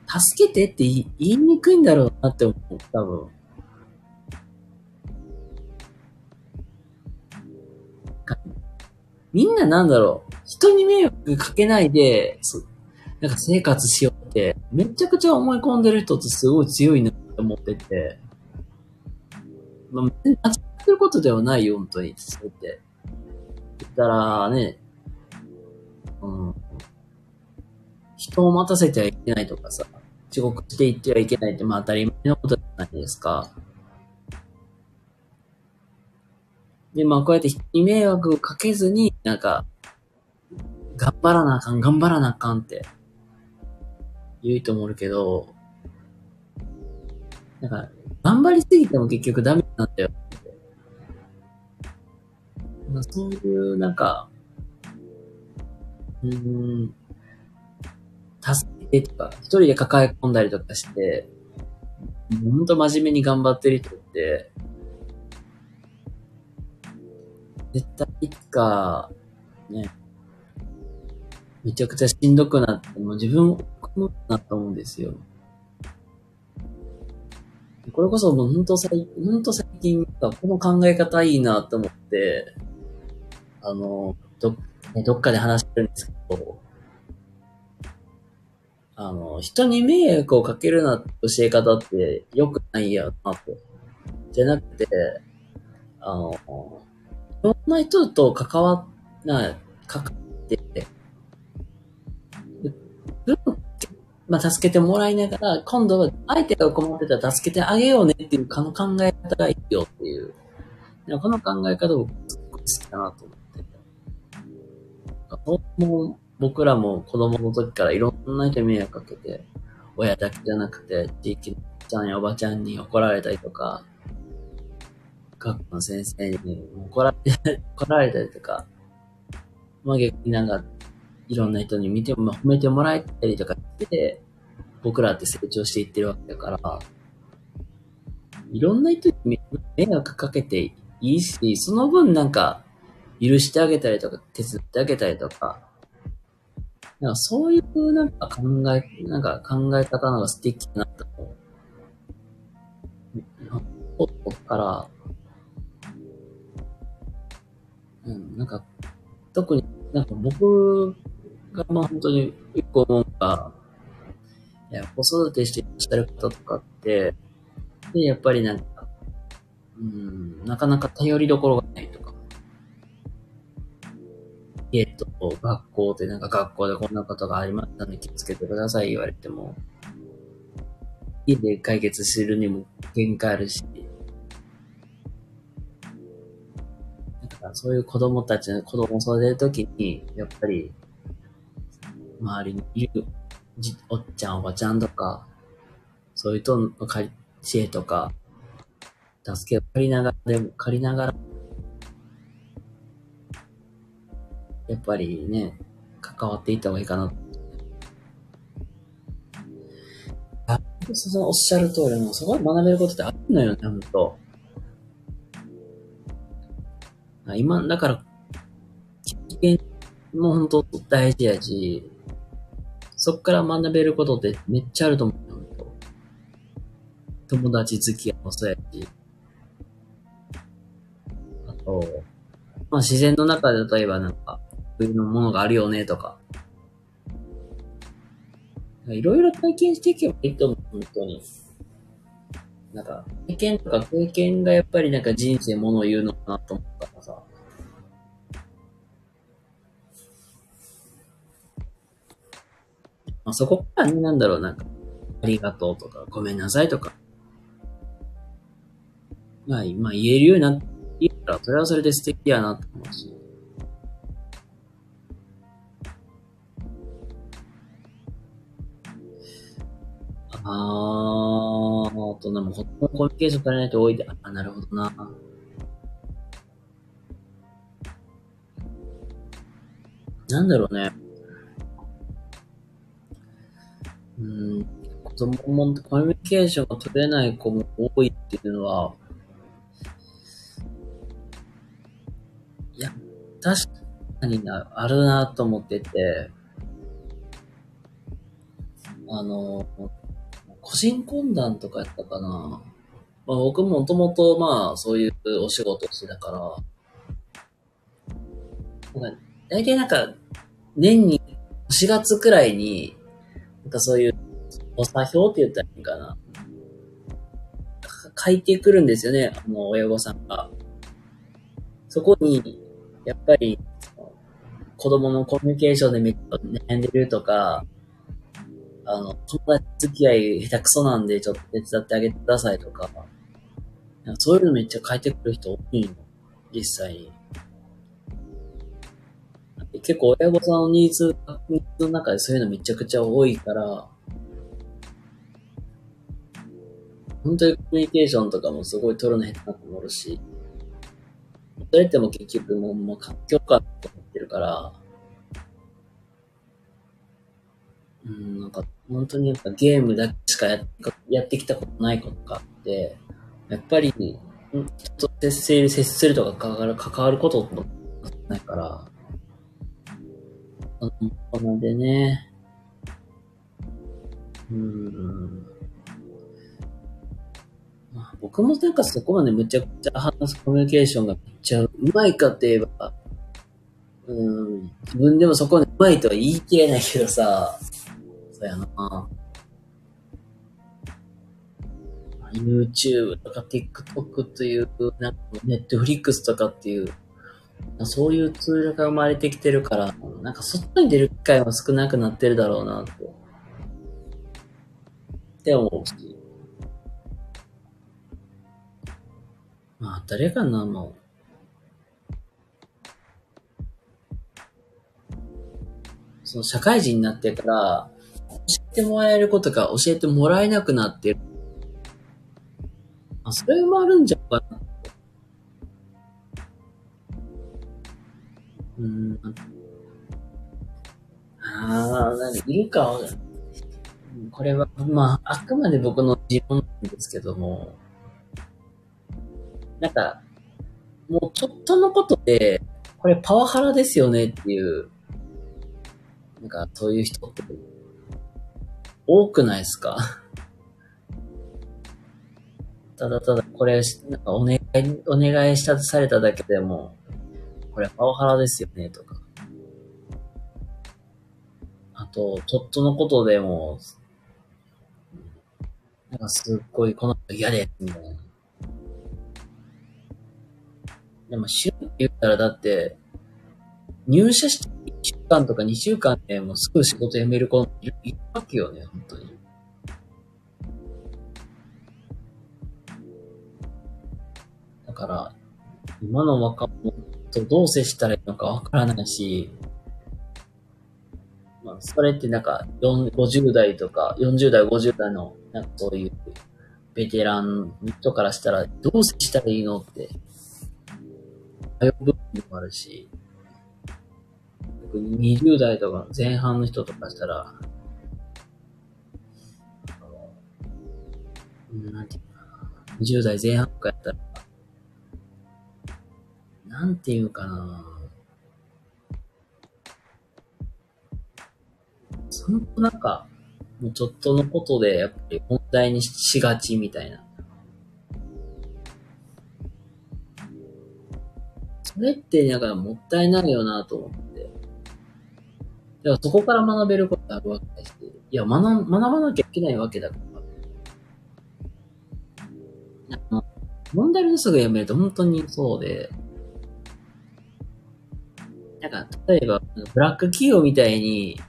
助けてって言いにくいんだろうなって思う、多分。みんななんだろう。人に迷惑かけないで、そなんか生活しようって、めちゃくちゃ思い込んでる人ってすごい強いなって思ってて。まあ、間違ってることではないよ、本当に。そうやって。言ったらね、うん。人を待たせてはいけないとかさ、遅刻していってはいけないって、まあ当たり前のことじゃないですか。で、まあこうやって人に迷惑をかけずに、なんか、頑張らなあかん、頑張らなあかんって、言うと思うけど、なんか、頑張りすぎても結局ダメなんだよ。まあそういう、なんか、うん、助けてとか、一人で抱え込んだりとかして、ほんと真面目に頑張ってる人って、絶対いつか、ね、めちゃくちゃしんどくなって、もう自分を困るなと思うんですよ。これこそもうほんと最ほんと最近、この考え方いいなと思って、あの、ど、どっかで話してるんですけど、あの、人に迷惑をかけるなって教え方って良くないやなと。じゃなくて、あの、いろんな人と関わっ、な、関わって、まあ、助けてもらいながら、今度は相手が困ってたら助けてあげようねっていうこの考え方がいいよっていう。この考え方僕すごい好きだなと思って。も僕らも子供の時からいろんな人に迷惑かけて、親だけじゃなくて、地域のおちゃんやおばちゃんに怒られたりとか、学校の先生に怒られ 怒られたりとか、まあ逆になんか、いろんな人に見ても、褒めてもらえたりとかして、僕らって成長していってるわけだから、いろんな人に迷惑かけていいし、その分なんか、許してあげたりとか、手伝ってあげたりとか、なんかそういうなんか考え、なんか考え方のが素敵だなと思う。ここから、うん、なんか、特になんか僕がまあ本当に一個思うのが、いや、子育てしていらっしゃる方とかって、で、やっぱりなんか、うん、なかなか頼りどころ家と学校ってなんか学校でこんなことがありましたんで気をつけてください言われても、家で解決するにも限界あるし、だからそういう子供たちの子供を育てるときに、やっぱり、周りにいるじおっちゃんおばちゃんとか、そういう人の知恵とか、助けを借りながら、でも借りながら、やっぱりね、関わっていった方がいいかな。あ、そのおっしゃる通りの、そこで学べることってあるのよね、ほんと。今、だから、経験も本当大事やし、そっから学べることってめっちゃあると思うよ。友達付き合いもそうやし。あと、まあ自然の中で例えばなんか、いうものがあるよね、とか。いろいろ体験していけばいいと思う、本当に。なんか、経験とか経験がやっぱりなんか人生ものを言うのかなと思ったからさ。まあ、そこからね、なんだろう、なんか、ありがとうとか、ごめんなさいとか。まあ、まあ、言えるようになっていいから、それはそれで素敵やなと思うし。あー、あと、でも、ほとんどコミュニケーション取れないと多いで、あ、なるほどな。なんだろうね。うん、子供もコミュニケーションが取れない子も多いっていうのは、いや、確かにな、あるなと思ってて、あの、個人懇談とかやったかな。まあ、僕もともとまあそういうお仕事してたから、なんか大体なんか年に4月くらいに、なんかそういうお作表って言ったらいいかな。書いてくるんですよね、あの、親御さんが。そこに、やっぱり、子供のコミュニケーションでめっちゃ悩んでるとか、あの、友達付き合い下手くそなんでちょっと手伝ってあげてくださいとか、なんかそういうのめっちゃ書いてくる人多いの。実際に。結構親御さんのニーズ、ニーズの中でそういうのめちゃくちゃ多いから、本当にコミュニケーションとかもすごい取るの下手な子もおるし、それっても結局もう、もう環境かと思ってるから、うん、なんか、本当にやっぱゲームだけしかややってきたことないことがあって、やっぱり、人と接する、接するとか関わる、関わることってないから、そのでね、うん、まあ、僕もなんかそこまでむちゃくちゃ話すコミュニケーションがめっちゃうまいかって言えば、うん、自分でもそこまでうまいとは言い切れないけどさ、そうやな。YouTube とか TikTok という、なんか Netflix とかっていう、そういうツールが生まれてきてるから、なんか外に出る機会は少なくなってるだろうな、と。って思うし。まあ、誰かな、もう。その社会人になってから、教えてもらえることが教えてもらえなくなってる。あ、それもあるんじゃうかな。うん。ああ、なんかいるか。これは、まあ、あくまで僕の持論なんですけども、なんか、もうちょっとのことで、これパワハラですよねっていう、なんかそういう人って多くないですか？ただただこれ、なんかお願い、お願いしたされただけでも、これパワハラですよね、とか。あと、ちょっとのことでも、なんかすっごいこの人嫌で、みたいな。でも、週って言ったらだって、入社して間とか2週間でもうすぐ仕事辞める子いるわけよね、本当に。だから、今の若者とどう接したらいいのかわからないし、まあ、それってなんか、50代とか、40代、50代の、なんかそういう、ベテランの人からしたら、どう接したらいいのって、迷う部分もあるし、特に20代とか前半の人とかしたら、なんていうかな、20代前半とかやったら、なんていうかな。そのなんか、もうちょっとのことで、やっぱり問題にしがちみたいな。それってなんかもったいないよなと思って。だからそこから学べることあるわけだし、いや、学、学ばなきゃいけないわけだから。あの、問題のすぐやめると本当にそうで、なんか、例えば、ブラック企業みたいに、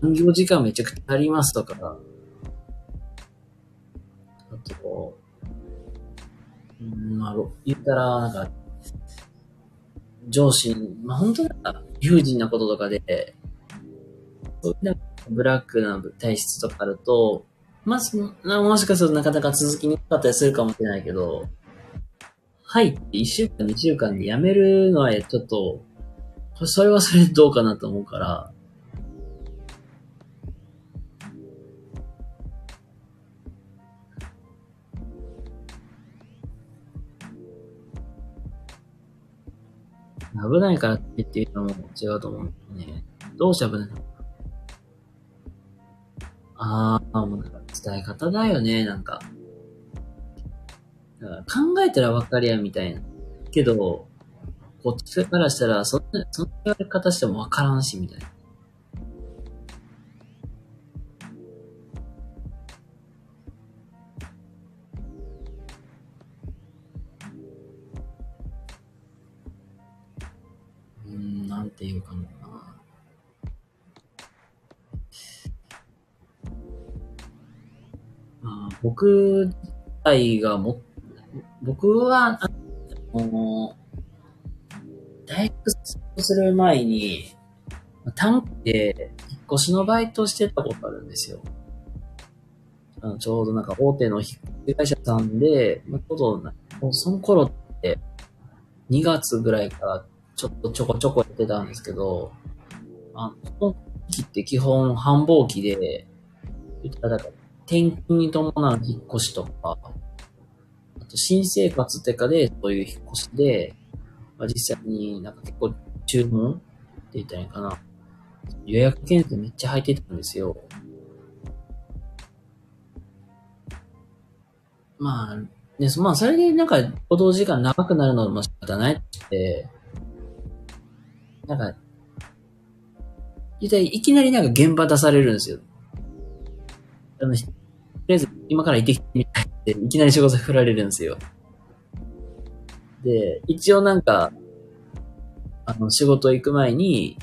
産業時間めちゃくちゃありますとか、あと、うん、まあ、言ったら、なんか、上司、まあ本当なんか、友人なこととかで、ブラックな体質とかあると、まず、もしかするとなかなか続きにくかったりするかもしれないけど、はいって1週間、2週間で辞めるのはちょっと、それはそれどうかなと思うから、危ないからって言っていうのも違うと思うね。どうして危ないの？ああ、もうなんか伝え方だよね、なんか。だから考えたらわかりやみたいな。けど、こっちからしたら、そんな、そんな言われ方してもわからんし、みたいな。ていうかな。まあ、僕自体がも、僕は、あの、大学する前に、短期で引っ越しのバイトしてたことあるんですよ。あのちょうどなんか大手の引っ越し会社さんで、まあ、ちょうど、その頃って、2月ぐらいからちょっとちょこちょこやってたんですけど、あの、この期って基本繁忙期で、言ったら、転勤に伴う引っ越しとか、あと新生活ってかでそういう引っ越しで、まあ、実際になんか結構注文って言ったらいいかな。予約件数めっちゃ入ってたんですよ。まあ、ね、まあ、それでなんか、行動時間長くなるのも仕方ないって、なんか、いきなりなんか現場出されるんですよ。あの、とりあえず今から行ってきてみたいって、いきなり仕事振られるんですよ。で、一応なんか、あの、仕事行く前に、い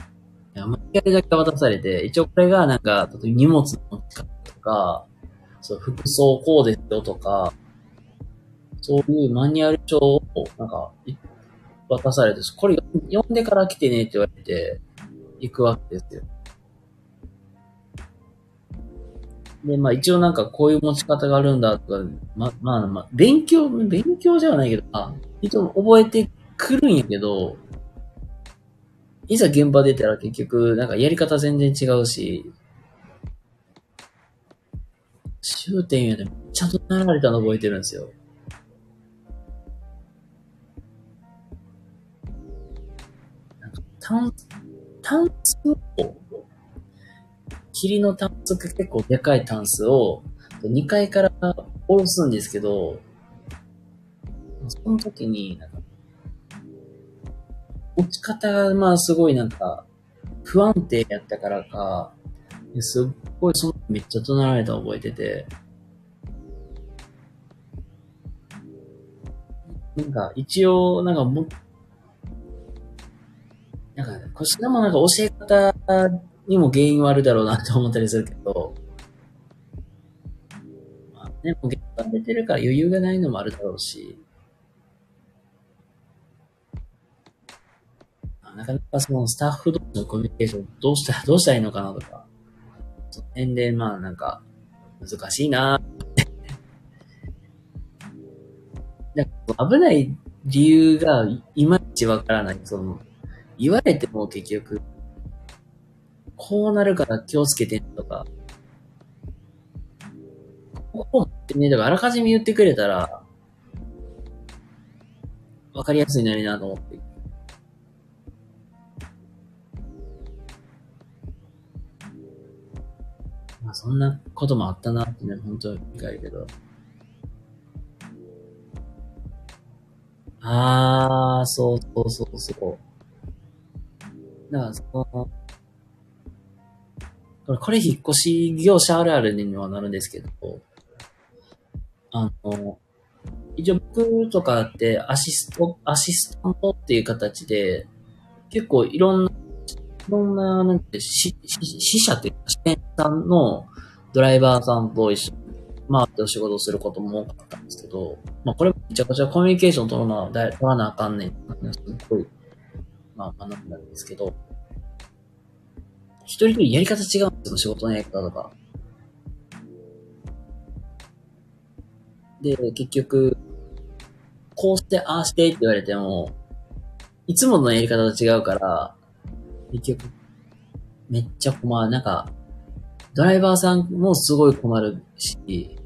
や、間違いだけ渡されて、一応これがなんか、例えば荷物の持ち方とか、そう、服装こうですよとか、そういうマニュアル帳を、なんか、渡されて、これ読んでから来てねって言われて、行くわけですよ。で、まあ一応なんかこういう持ち方があるんだとか、ま、まあまあ、勉強、勉強じゃないけど、あ、一応覚えてくるんやけど、いざ現場出たら結局、なんかやり方全然違うし、終点やでちゃんとなられたの覚えてるんですよ。単、単数を、霧の単数が結構でかい単数を2階から下ろすんですけど、その時に、なんか、持ち方がまあすごいなんか、不安定やったからか、すっごいそのめっちゃ怒鳴られた覚えてて、なんか一応、なんかもなんか、こちらもなんか教え方にも原因はあるだろうなって思ったりするけど、まあね、もう現場出てるから余裕がないのもあるだろうし、なかなかそのスタッフ同士のコミュニケーションどうしたら、どうしたらいいのかなとか、その辺でまあなんか難しいな なんか危ない理由がいまいちわからない。その、言われても結局、こうなるから気をつけてとか、ここってね、だかあらかじめ言ってくれたら、わかりやすいなりなと思って。まあそんなこともあったなってね、本当に理解けど。あー、そうそうそうそう。だからその、これ、これ引っ越し業者あるあるにはなるんですけど、あの、一応僕とかってアシスト、アシスタントっていう形で、結構いろんな、いろんな、なんて、し、死者っていうか、支店さんのドライバーさんと一緒に回ってお仕事することも多かったんですけど、まあこれめちゃくちゃコミュニケーション取るのは、取らなあかんねん。すごい、まあ学んだんですけど、一人一人やり方違うんですよ、仕事のやり方とか。で、結局、こうして、ああしてって言われても、いつものやり方と違うから、結局、めっちゃ困る。なんか、ドライバーさんもすごい困るし、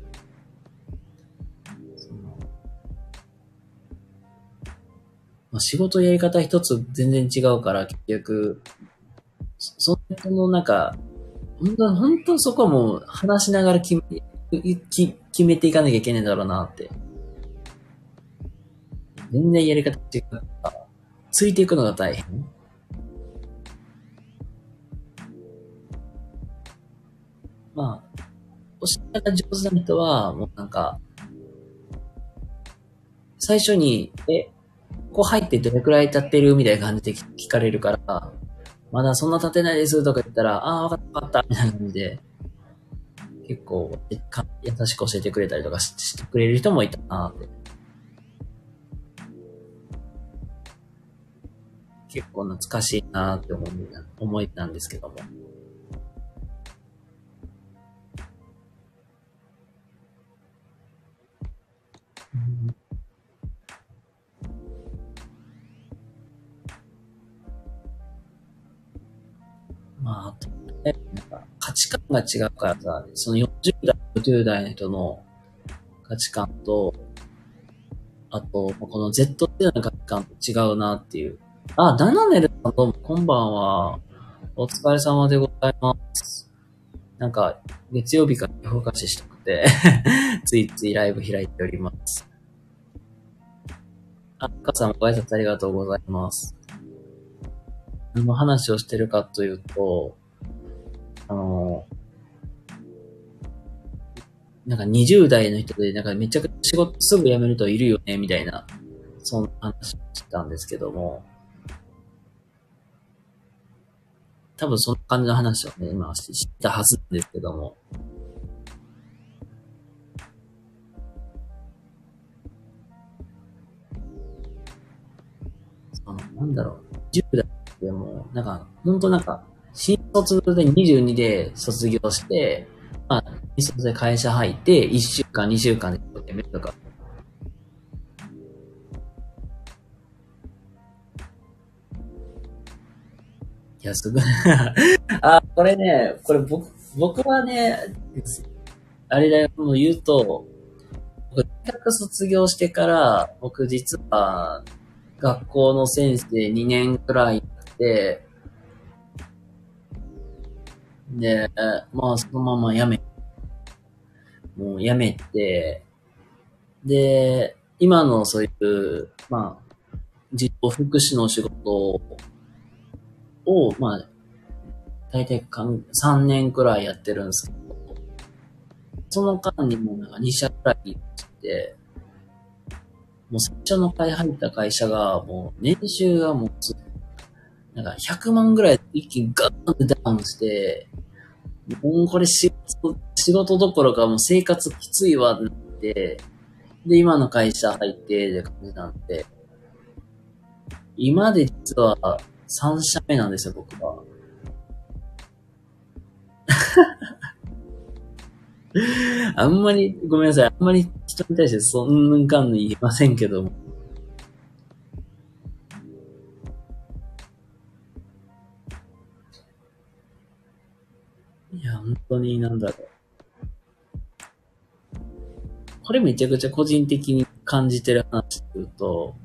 まあ、仕事やり方一つ全然違うから、結局、そそのなんか、本当本当そこはもう話しながら決め、決めていかなきゃいけないんだろうなって。全然やり方違うか、ついていくのが大変。まあ、おしゃが上手な人は、もうなんか、最初に、え、ここ入ってどれくらい経ってるみたいな感じで聞かれるから、まだそんな経てないですとか言ったら、ああ、わかったわかった、みたいな感じで、結構、優しく教えてくれたりとかしてくれる人もいたなって。結構懐かしいなって思い思えたんですけども。まあ、なんか価値観が違うからさ、その40代、50代の人の価値観と、あと、この Z 世代の価値観と違うなっていう。あ、ダナネルさんどうも、こんばんは。お疲れ様でございます。なんか、月曜日から夜更かししたくてついついライブ開いております。あ、かさんご挨拶ありがとうございます。何の話をしてるかというと、あの、なんか20代の人で、なんかめちゃくちゃ仕事すぐ辞めるといるよね、みたいな、そんな話をしたんですけども、多分そんな感じの話をね、今知ったはずなんですけども、その、なんだろう、10代でも、なんか、ほんとなんか、新卒で22で卒業して、まあ、新卒で会社入って、1週間、2週間で辞めるとか。いや、すごい。あ、これね、これ僕、僕はね、あれだよ、もう言うと、僕、大学卒業してから、僕実は、学校の先生2年くらいで、で、まあそのまま辞め、もう辞めて、で、今のそういう、まあ、実行福祉の仕事を、まあ、大体かん3年くらいやってるんですけど、その間にもなんか2社くらい行って、もう最初の会入った会社が、もう年収がもうなんか100万ぐらい一気にガッとダウンして、もうこれ仕事、仕事どころかもう生活きついわって、で、今の会社入ってって感じなんで、今で実は3社目なんですよ、僕は。あんまり、ごめんなさい。あんまり人に対してそんなんかん言いませんけども。本当になんだろう。これめちゃくちゃ個人的に感じてる話で言うと、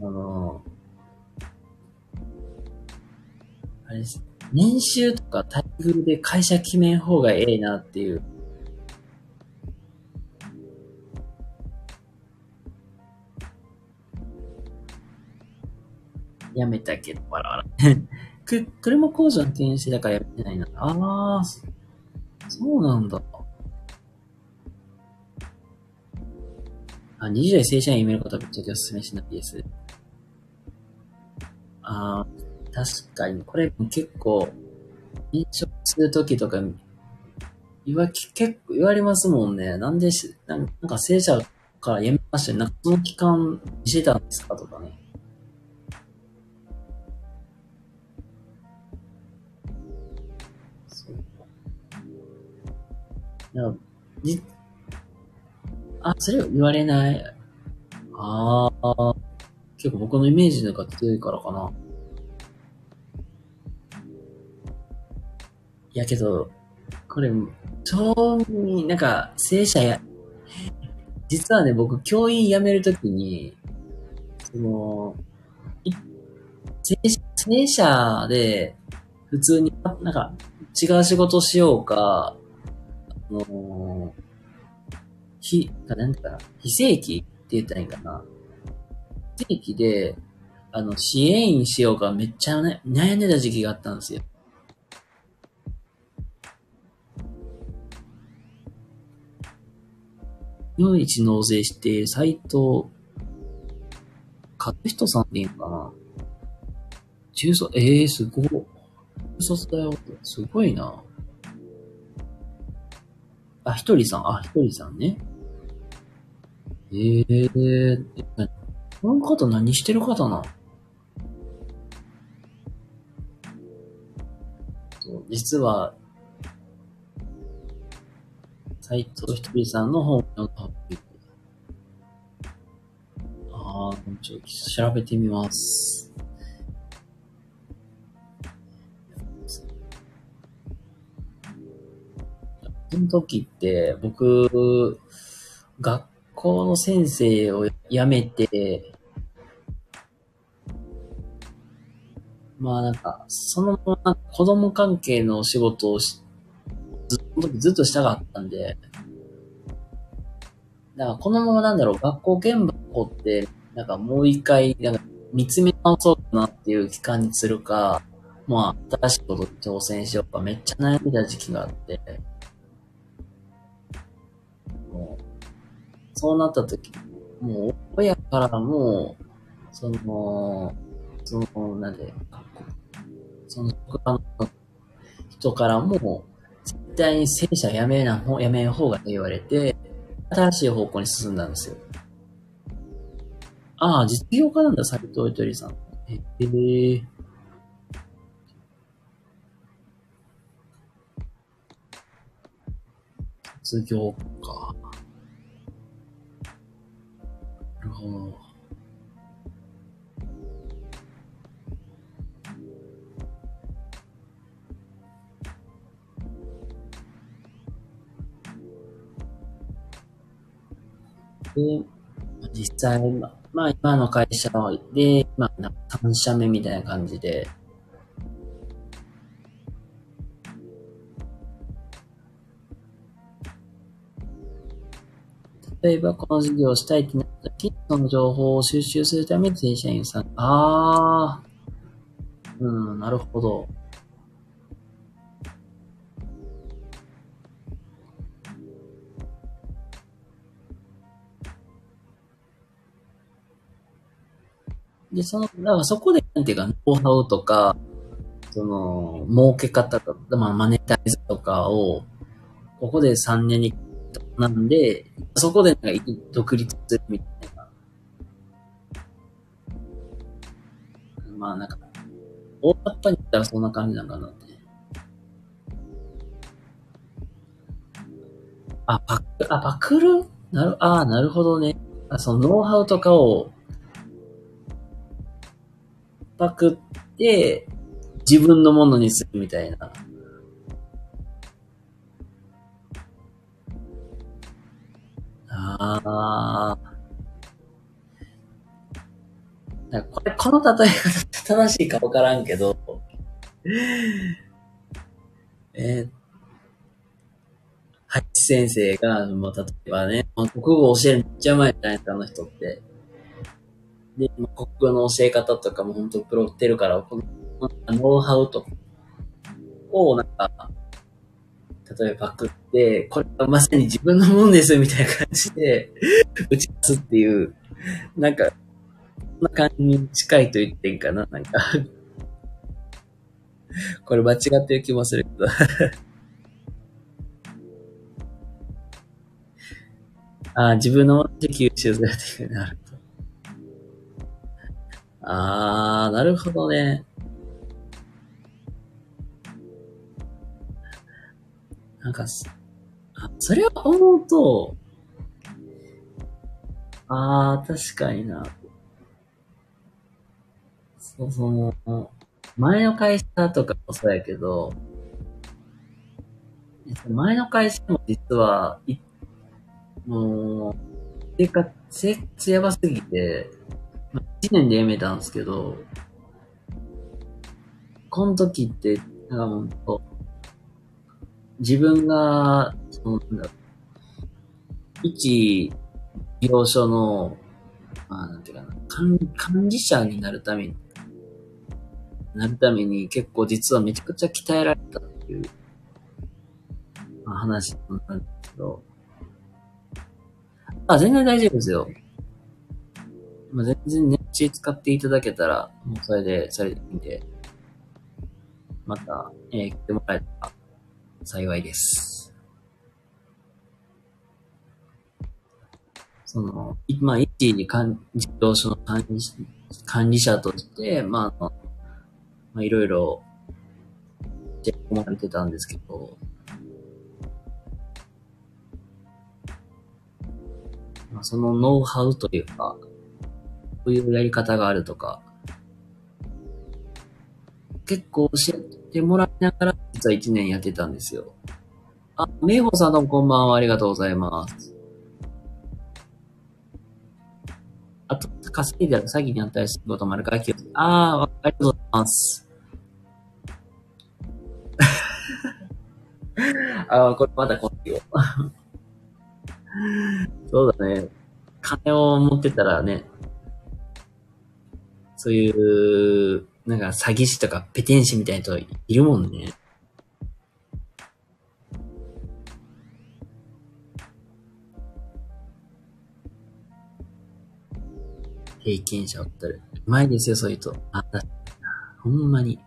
あの、あれです。年収とか待遇で会社決めん方がええなっていうやめたけど、わらわら。く、車工場の転してだからやめてないな。ああ、そうなんだ。あ、20代正社員辞めることはぶっちゃけお勧めしないです。ああ、確かに、これ結構、飲食するときとか、言わ、結構言われますもんね。なんでし、なんか正社から辞めましたね。なんかその期間してたんですかとかね。じ、あ、それは言われない。ああ、結構僕のイメージのが強いからかな。いやけど、これ、超、なんか、正社や、実はね、僕、教員辞めるときに、その、正正社で、普通に、なんか、違う仕事しようか、の非、なんていうか、非正規って言ったらいいかな。非正規で、あの、支援員しようかめっちゃ、ね、悩んでた時期があったんですよ。日本一納税して、斎藤、勝人さんでいいのかな中卒、ええー、すごい。中卒だよ。すごいな。あ、ひとりさん、あ、ひとりさんね。ええー、この方何してる方なそう、実は、斎藤ひとりさんの本を読んだああ、ちょっと調べてみます。の時って、僕、学校の先生を辞めて、まあなんか、そのまま子供関係のお仕事をしずっとずっとしたかったんで、だからこのままなんだろう、学校現場をって、なんかもう一回、なんか見つめ直そうかなっていう期間にするか、まあ、新しいことに挑戦しようか、めっちゃ悩んだ時期があって、そうなった時、もう、親からも、その、その、なんで、そのの人からも、絶対に正社やめな、やめん方がって言われて、新しい方向に進んだんですよ。ああ、実業家なんだ、斎藤ゆとりさん。ええー。実業家。ほど。で、実際、まあ今の会社で、まあ3社目みたいな感じで、例えばこの事業をしたいってなった時、その情報を収集するために正社員さん、ああ、うん、なるほど。で、その、だからそこで、なんていうか、ノウハウとか、その、儲け方とか、まあ、マネタイズとかを、ここで3年に、なんで、そこでなんか独立するみたいな。まあなんか、大雑把に言ったらそんな感じなんかなって。あ、パク、あ、パクるなる、ああ、なるほどね。あ、そのノウハウとかをパクって、自分のものにするみたいな。ああ。これ、この例え方正しいかわからんけど、えー、ハッチ先生が、もう例えばね、国語教えるのめっちゃうまいじゃないですか、あの人って。で、国語の教え方とかも本当プロってるから、このノウハウとかをなんか、例えばパクって、これはまさに自分のもんですみたいな感じで打ち出すっていう、なんか、そんな感じに近いと言っていいかな、なんか。これ間違ってる気もするけど。ああ、自分のもので吸収されてるなるほど。ああ、なるほどね。なんか、あ、それを思うと、ああ、確かにな。そう、その、前の会社とかもそうやけど、前の会社も実は、いもう、生活、生活やばすぎて、1年で辞めたんですけど、この時って、なんかもう、自分が、その、なんだ一業所の、まあ、なんていうかな、管管理者になるために、なるために結構実はめちゃくちゃ鍛えられたっていう、まあ、話なんですけど、あ、全然大丈夫ですよ。まあ、全然ネッチ使っていただけたら、もうそれで、それでいいんで、また、えー、来てもらえたら幸いです。その、まあ、一に管事業所の管理管理者として、まあ、まあ、いろいろ、チェックもられてたんですけど、まあ、そのノウハウというか、こういうやり方があるとか、結構教えてもらいながら、実は1年やってたんですよ。あ、めいほさんどうもこんばんは、ありがとうございます。あと、稼いだら詐欺にあったりすることもあるから気をつけあー、ありがとうございます。あー、これまだこっちを。そうだね。金を持ってたらね、そういう、なんか詐欺師とかペテン師みたいな人いるもんね。平均者おったら、うまいですよ、そういう人。あ、だほんまに。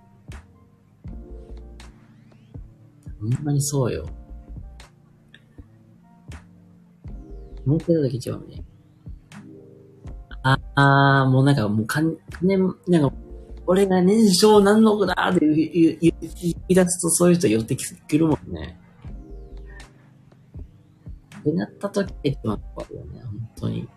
ほんまにそうよ。思ってただけ違うね。ああー、もうなんかもうかん、ね、なんか、俺が年商何億だって言い出すとそういう人寄ってくるもんね。ってなった時が一番怖いよね、本当に。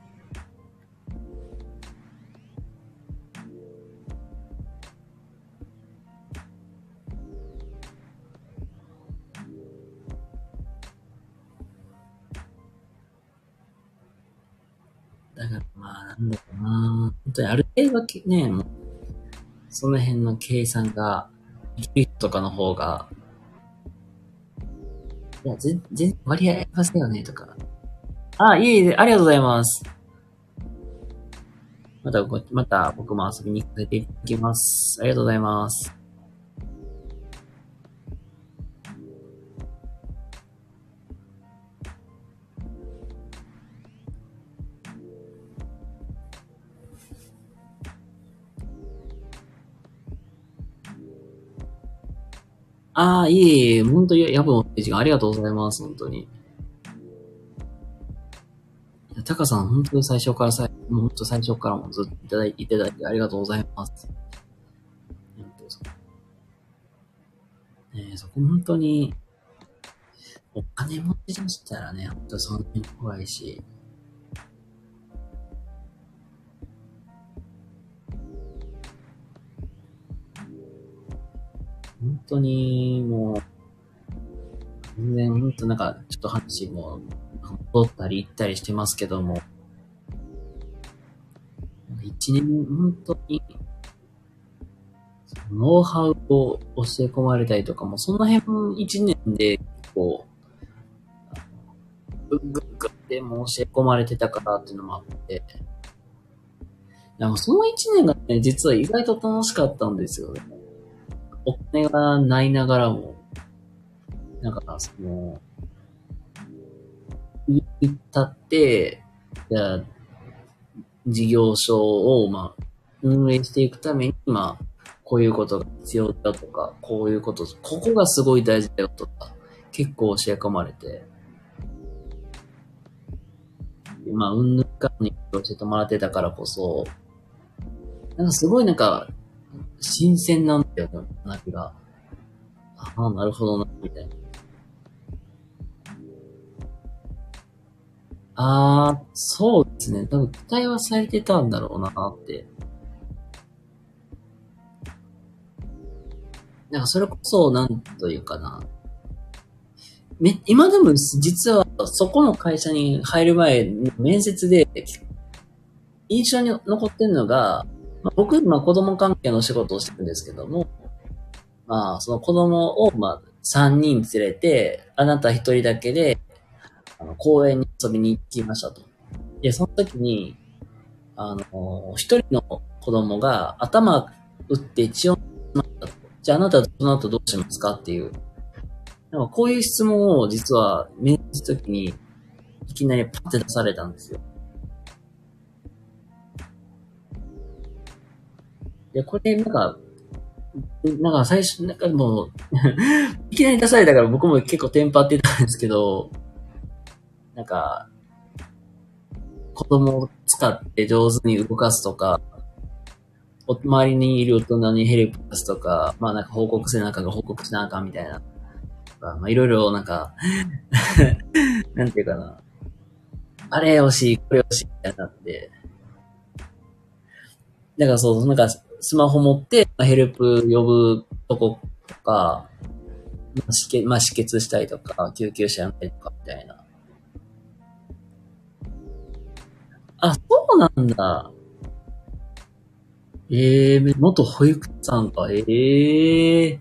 だからまあ、なんだろうな。本当にある程度はね、その辺の計算が、ギリとかの方が、いや、全然割合ありますよね、とか。あ、いえいえ、ありがとうございます。また、また僕も遊びに行かせていただきます。ありがとうございます。ああ、いえいえ、本当に、やぶのページがありがとうございます、本当に。タカさん、本当に最初からさ、もう本当最初からもずっといただいていただいてありがとうございます。本当そうねえそこ本当に、お金持ち出したらね、本当そんなに怖いし。本当に、もう、全然、本当なんか、ちょっと話も、戻ったり行ったりしてますけども、一年、本当に、ノウハウを教え込まれたりとかも、その辺一年で、こう、ぐっぐっぐっても教え込まれてたからっていうのもあって、でもその一年がね、実は意外と楽しかったんですよね。お金がないながらも、なんか、その、行ったって、じゃあ、事業所を、まあ、運営していくために、まあ、こういうことが必要だとか、こういうこと、ここがすごい大事だよとか、結構教え込まれて、まあ、うんぬんかに教えてもらってたからこそ、なんかすごいなんか、新鮮なんだよね、話が。ああ、なるほどな、みたいな。ああ、そうですね。多分期待はされてたんだろうなって。なんかそれこそ、なんというかな。め、今でも実はそこの会社に入る前面接で印象に残ってるのが、まあ、僕、まあ子供関係の仕事をしてるんですけども、まあその子供を、まあ3人連れて、あなた1人だけで、あの公園に遊びに行きましたと。で、その時に、あの、一人の子供が頭打って血をまったと。じゃああなたはその後どうしますかっていう。なんかこういう質問を実は面接時にいきなりパッて出されたんですよ。で、これなんか、なんか最初、なんかもう いきなり出されたから僕も結構テンパってたんですけど、なんか、子供を使って上手に動かすとか、お周りにいる大人にヘルプ出すとか、まあなんか報告せなあかが報告しなあかんみたいな。まあいろいろなんか なんていうかな。あれ欲しい、これ欲しいみたいになって。だからそう、なんかスマホ持って、ヘルプ呼ぶとことか、まあ、止血、まあ、止血したりとか、救急車呼んだりとかみたいな。あ、そうなんだ。ええー、元保育士さんか。ええー、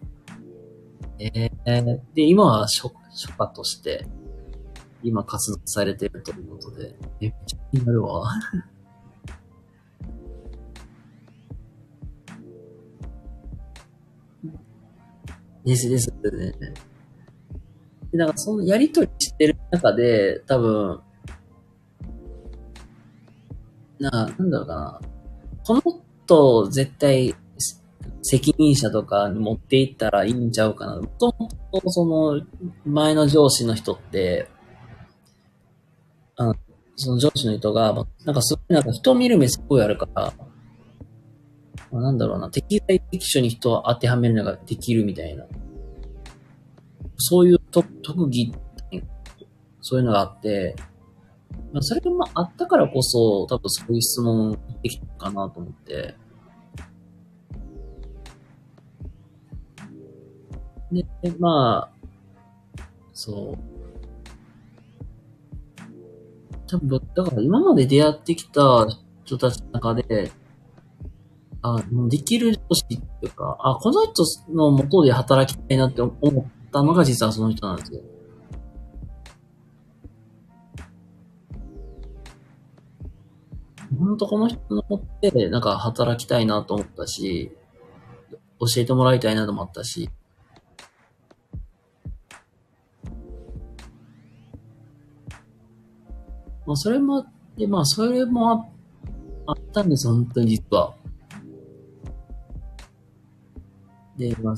ええー、で、今は書、書家として、今活動されてるということで、え、めっちゃ気になるわ。ですですね。で、なんかそのやりとりしてる中で、多分、な、なんだろうかな。この人絶対責任者とかに持っていったらいいんちゃうかな。もともとその前の上司の人って、あの、その上司の人が、なんかすごいなんか人見る目すごいあるから、なんだろうな、適材適所に人を当てはめるのができるみたいな。そういう特技、そういうのがあって、まあ、それがまああったからこそ、多分そういう質問できたかなと思って。で、まあ、そう。多分、だから今まで出会ってきた人たちの中で、あ、できる人っていうか、あ、この人の元で働きたいなって思ったのが実はその人なんですよ。本当この人の持って、なんか働きたいなと思ったし、教えてもらいたいなと思ったし、まあ、それも、で、まあ、それもあったんです本当に実は。で、まあ、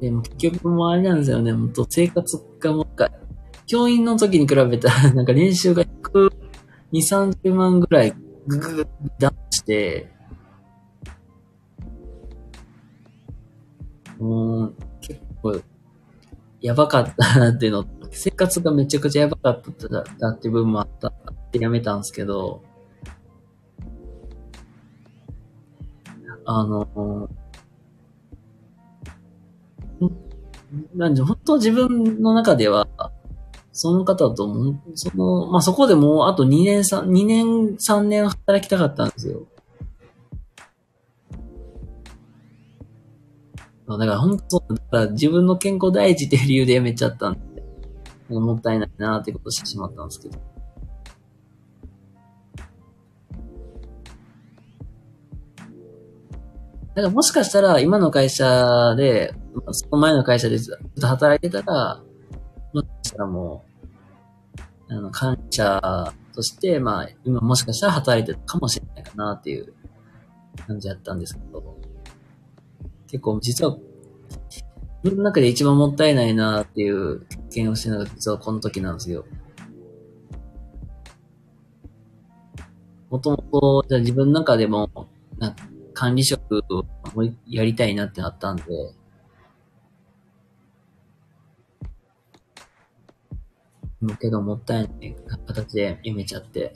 でも結局もうあれなんですよね、本当生活がもう一回、教員の時に比べたら、なんか練習が100、2、30万ぐらいぐぐぐ出して、う、結構、やばかったなっていうの、生活がめちゃくちゃやばかっただっていう部分もあったってやめたんですけど、あの、なんで、本当自分の中では、その方と、その、まあ、そこでもうあと2年、3、2年、3年働きたかったんですよ。だから本当、だから自分の健康第一っていう理由で辞めちゃったんで、もったいないなってことしてしまったんですけど。だからもしかしたら今の会社で、その前の会社でずっと働いてたら、もしかしたらもう、あの、感謝として、まあ、今もしかしたら働いてたかもしれないかなっていう感じだったんですけど、結構実は、自分の中で一番もったいないなっていう経験をしてるのが実はこの時なんですよ。もともと、じゃあ自分の中でも、なんか管理職をやりたいなってなったんで、けどもったいない形で辞めちゃって、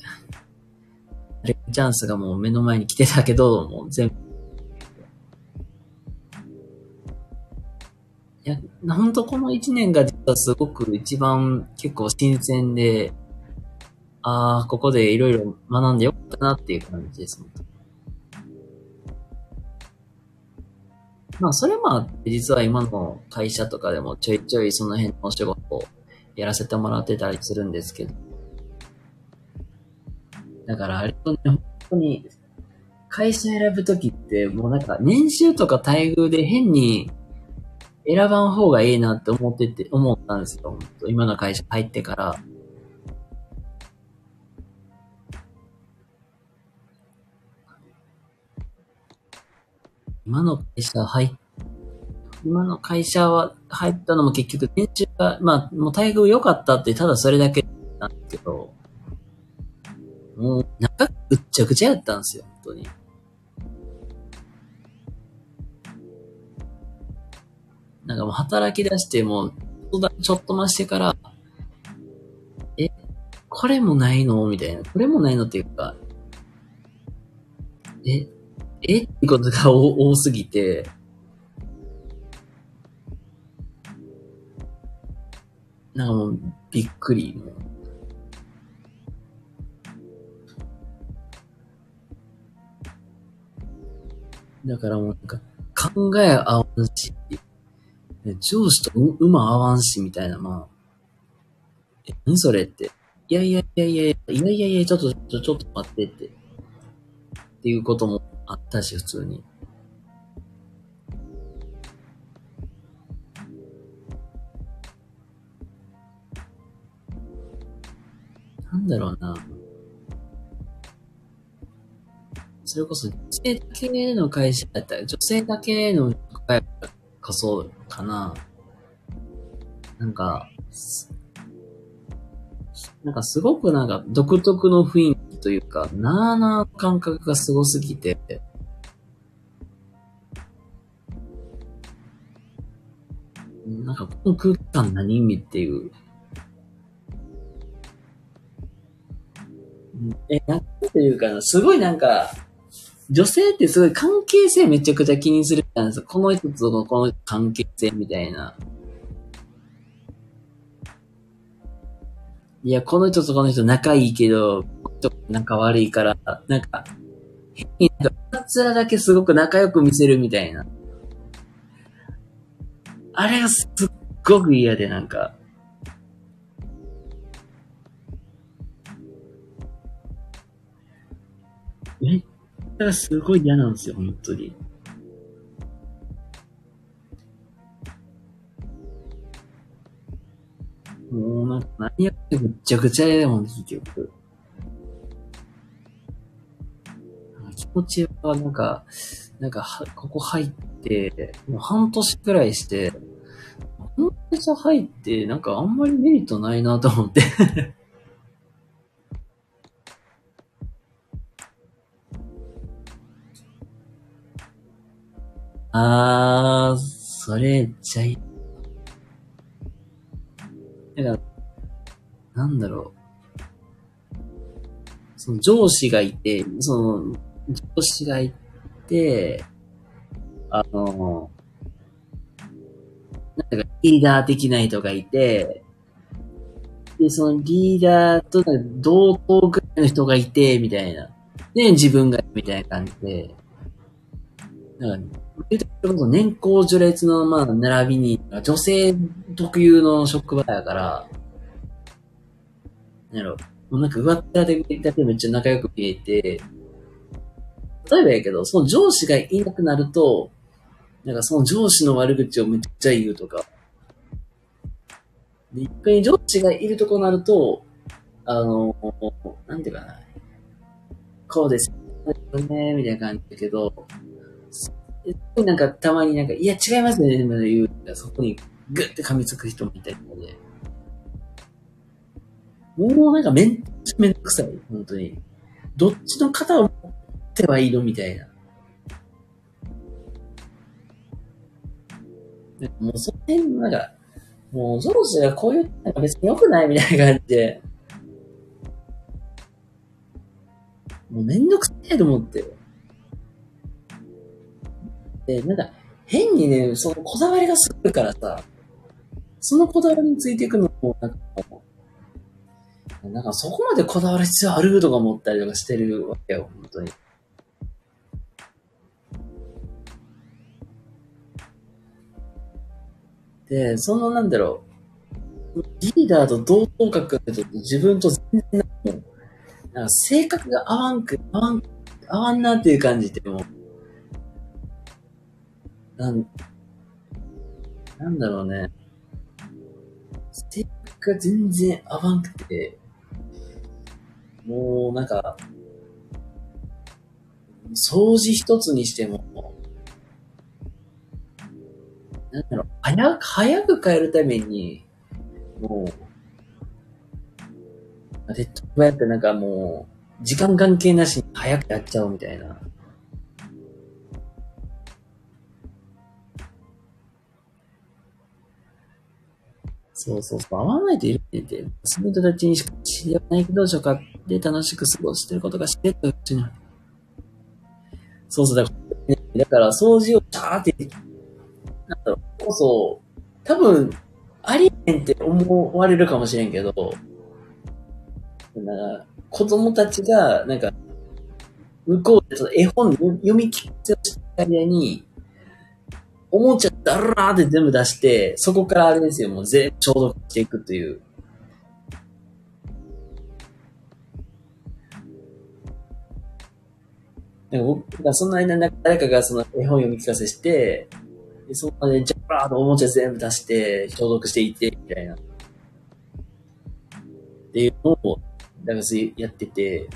チャンスがもう目の前に来てたけど、もう全部。いや、ほんとこの一年が実はすごく一番結構新鮮で、ああ、ここでいろいろ学んでよかったなっていう感じです。まあ、それもあって、実は今の会社とかでもちょいちょいその辺のお仕事をやらせてもらってたりするんですけど。だからあれとね、本当に、会社選ぶときって、もうなんか年収とか待遇で変に選ばん方がいいなって思ってて、思ったんですよ。本当今の会社入ってから。今の会社入っ今の会社は入ったのも結局、年収が、まあ、もう待遇良かったって、ただそれだけなんですけど、もう、中ぐっちゃぐちゃやったんですよ、本当に。なんかもう働き出してもう、ちょっと増してから、え、これもないの？みたいな。これもないのっていうか、え、え？ってことが多すぎて、なんかもう、びっくり。だからもうなんか、考え合わんし、上司とう馬合わんし、みたいな、まあ。え、何それって。いやいやいやいやいや、いやいやいや、ちょっと、ちょっと待ってって。っていうこともあったし、普通に。なんだろうな。それこそ、女性だけの会社だったら、女性だけの会社こそかな。なんか、なんかすごくなんか独特の雰囲気というか、なーなー感覚がすごすぎて、なんかこの空気感何？意味っていう。え、なんていうかな、すごいなんか、女性ってすごい関係性めちゃくちゃ気にするじゃないですか。この人とこの関係性みたいな。いや、この人とこの人仲いいけど、この人仲悪いから、なんか、変になんか、あつらだけすごく仲良く見せるみたいな。あれがすっごく嫌で、なんか。めっちゃすごい嫌なんですよ、本当に。もうなんか何やってもぐちゃぐちゃやもん、結局。気持ちはなんか、なんか、ここ入って、もう半年くらいして、この会社入って、なんかあんまりメリットないなと思って。あー、それ、じゃい、なんか、なんだろう。その上司がいて、その、上司がいて、あの、なんかリーダー的な人がいて、で、そのリーダーと同等ぐらいの人がいて、みたいな。で、自分が、みたいな感じで、なんか、言うとこ年功序列の、まあ、並びに、女性特有の職場やから、なんやろ、もうなんか上っ面だけだけめっちゃ仲良く見えて、例えばやけど、その上司がいなくなると、なんかその上司の悪口をめっちゃ言うとか。で、一回上司がいるとこになると、あの、なんていうかな。こうですね、みたいな感じだけど、なんかたまになんか、いや違いますね、でも言う。そこにグッて噛みつく人もいたりとかで。もうなんかめん、めんどくさい、本当に。どっちの肩を持ってはいいのみたいな。もうその辺、なんか、もう上司がこういう、なんか別に良くないみたいな感じで、もうめんどくさいと思って。で、なんか、変にね、そのこだわりがするからさ、そのこだわりについていくのも、なんか、なんかそこまでこだわる必要あるとか思ったりとかしてるわけよ、本当に。で、そのなんだろう、リーダーと同等格だと自分と全然、なんか性格が合わんく、合わん、合わんなっていう感じでもなん、なんだろうね。性格が全然合わんくて、もうなんか、掃除一つにしても、なんだろう、早く、早く帰るために、もう、で、こうやってなんかもう、時間関係なしに早くやっちゃおうみたいな。そうそうそう、会わないといるって言って、その人たちにしか知り合わないけど、所かで楽しく過ごしてることが知ってたうちに。そうそう、だから、だから掃除をシャーって、こそ、多分、ありえんって思われるかもしれんけど、なんか、子供たちが、なんか、向こうでその絵本読み聞かせをした間に、おもちゃだらーって全部出して、そこからあれですよ、もう全部消毒していくという。なんか僕がその間に誰かがその絵本読み聞かせして、でそこでジャラーとおもちゃ全部出して消毒していって、みたいな。っていうのを、だからやってて、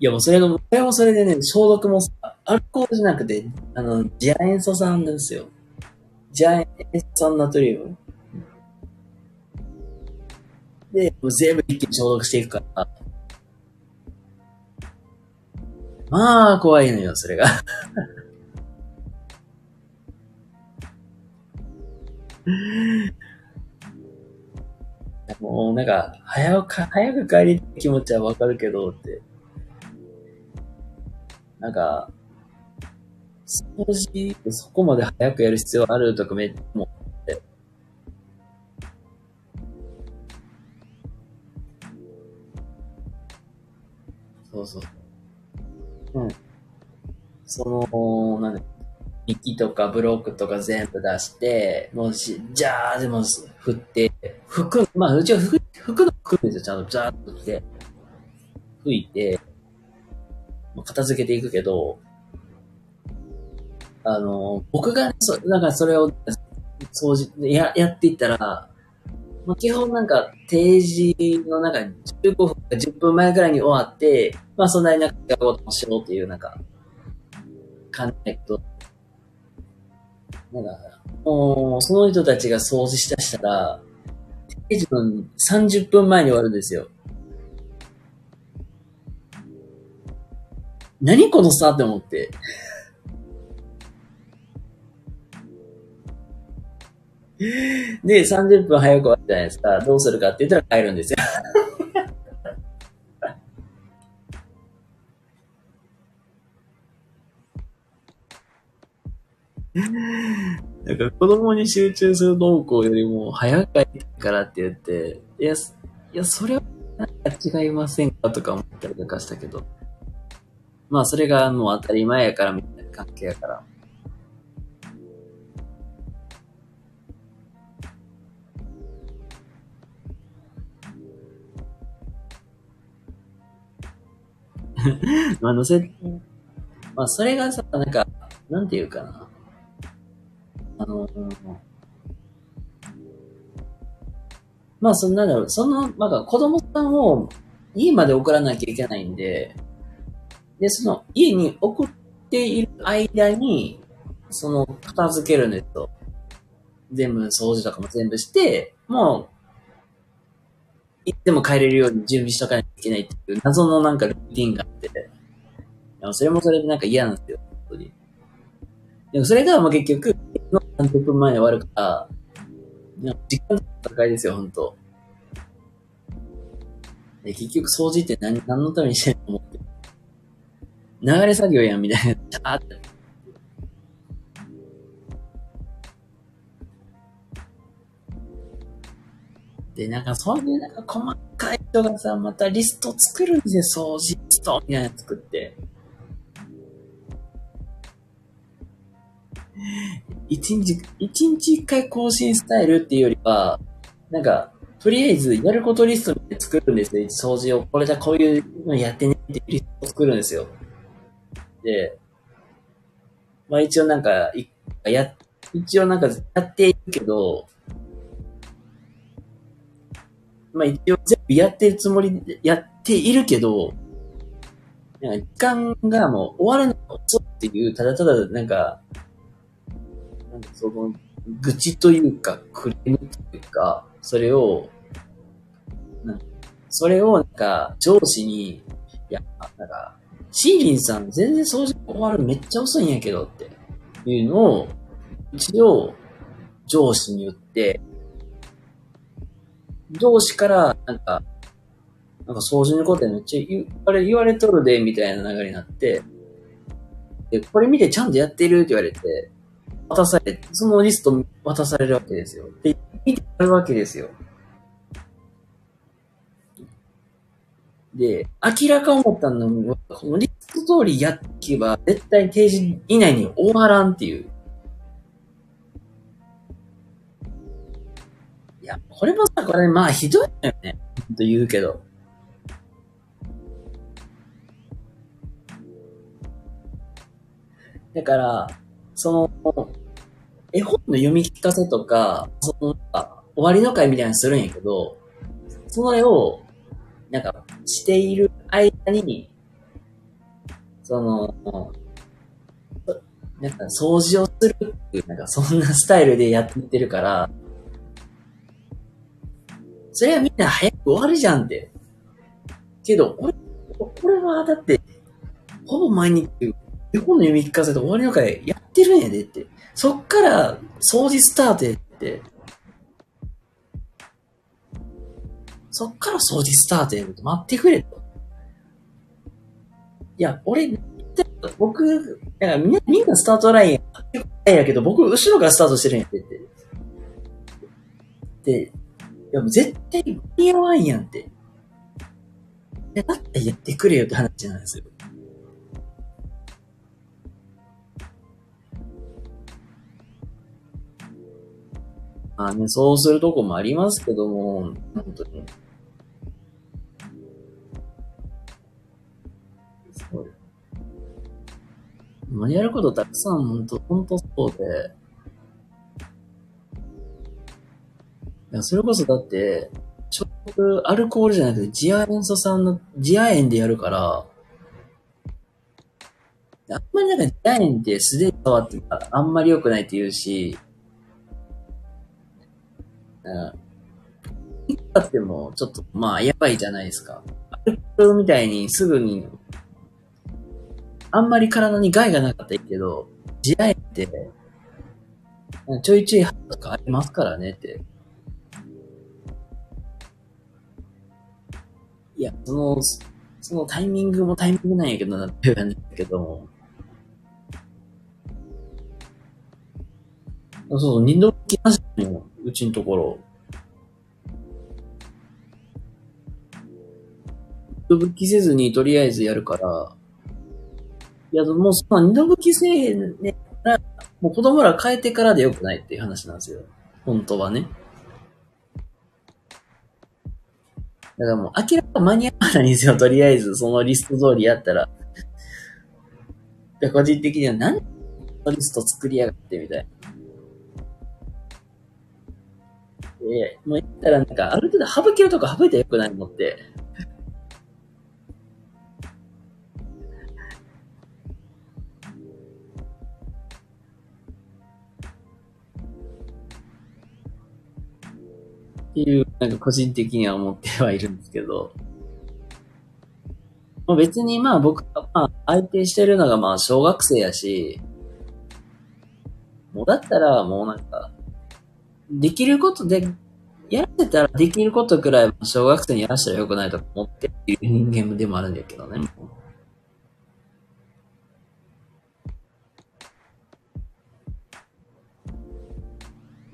いやもうそれの、それもそれでね、消毒もさアルコールじゃなくて、あの、ジア塩素酸ですよ。ジア塩素酸ナトリウム。で、もう全部一気に消毒していくから。まあ、怖いのよ、それが。もう、なんか、早く、早く帰りたい気持ちはわかるけど、って。なんか、掃除そこまで早くやる必要あるとかめっちゃ思って。そうそう。うん。その、なんだ、ミキとかブロックとか全部出して、もし、じゃあでも振って、拭く、まあうちは拭く、の拭くんですよ、ちゃんと、ジャーっと来て。拭いて、片付けていくけど、あの、僕が、そなんかそれを掃除、や、やっていったら、まあ、基本なんか定時のなんか15分か10分前ぐらいに終わって、まあそんなになんかことしようっていうなんか、感じだけど、なんか、もう、その人たちが掃除しだしたら、定時の30分前に終わるんですよ。何この差って思って。で、30分早く終わったじゃないですか。どうするかって言ったら帰るんですよ。なんか子供に集中する動向よりも早く帰ってからって言って、いや、いや、それは違いませんかとか思ったりとかしたけど。まあそれがもう当たり前やからみたいな関係やから。まあ、乗せ、まあ、それがさ、なんか、なんていうかな。あの、まあ、そんなんだろう、その、まあ、子供さんを家まで送らなきゃいけないんで、で、その家に送っている間に、その、片付けるんですよ。全部掃除とかも全部して、もう、いつでも帰れるように準備しとかなきゃいけないっていう謎のなんかルーティンがあって、それもそれでなんか嫌なんですよ、本当に。でもそれがもう結局、30分前に終わるから、時間の戦いですよ、本当で、結局掃除って何、何のためにしてんの思って。流れ作業やん、みたいな。あって。で、なんかそういうなんか細かい人がさ、またリスト作るんですよ、掃除リストみたいなの作って。一日、一日一回更新スタイルっていうよりは、なんか、とりあえずやることリストで作るんですよ。掃除を。これじゃこういうのやってねってリストを作るんですよ。で、まあ一応なんか、や、一応なんかやっているけど、まあ一応全部やってるつもりでやっているけど、なんか時間がもう終わるのが遅いっていう、ただただ、なんかその、愚痴というか、クレームというか、それを、それをなんか上司に、いや、なんか、シーリンさん全然掃除終わるめっちゃ遅いんやけどっていうのを、一応上司に言って、上司から、なんか、なんか掃除のことめっちゃ言われ、言われとるで、みたいな流れになって、で、これ見てちゃんとやってるって言われて、渡され、そのリスト渡されるわけですよ。で、見てやるわけですよ。で、明らか思ったのは、このリスト通りやっけば、絶対定時以内に終わらんっていう。いや、これもさ、これまあひどいのよね。ほんと言うけど。だから、その、絵本の読み聞かせとか、その、終わりの会みたいなのするんやけど、それを、なんか、している間に、その、なんか掃除をするっていう、なんかそんなスタイルでやっていってるから、それはみんな早く終わるじゃんって。けど、これ、これはだって、ほぼ毎日、絵本の読み聞かせと終わりの会やってるんやでって。そっから掃除スタートやって。そっから掃除スタートやると待ってくれと。いや、俺、僕、いやみんな、みんなスタートラインやけど、僕、後ろからスタートしてるんやってって。で、いや、もう絶対間に合わんやんって。だってやってくれよって話なんですよ。まあね、そうするとこもありますけども、本当に。そう。まあ、やることたくさん、本当本当そうで。いや、それこそだって、ちょアルコールじゃなくて、ジア塩素酸の、ジア塩でやるから、あんまりなんかジア塩って素手で触ってあんまり良くないって言うし、うん。いくらっても、ちょっと、まあ、やばいじゃないですか。アルコールみたいにすぐに、あんまり体に害がなかったけど、地雷って、ちょいちょいとかありますからねって。いや、その、そのタイミングもタイミングなんやけどなって言うんだけども。そうそう、二度来ましたよ。うちのところ。二度吹きせずにとりあえずやるから、いや、もうその二度吹きせえね、もう子供ら変えてからでよくないっていう話なんですよ。本当はね。だからもう明らか間に合わないんですよ、とりあえず、そのリスト通りやったら。個人的には何リスト作りやがってみたいな。えもう言ったらなんか、ある程度省けるとこ省いたらよくないのって。っていう、なんか個人的には思ってはいるんですけど。まあ、別にまあ僕はまあ相手してるのがまあ小学生やし、もうだったらもうなんか、できることで、たらできることくらい小学生にやらしたらよくないと思っていう人間でもあるんだけどね。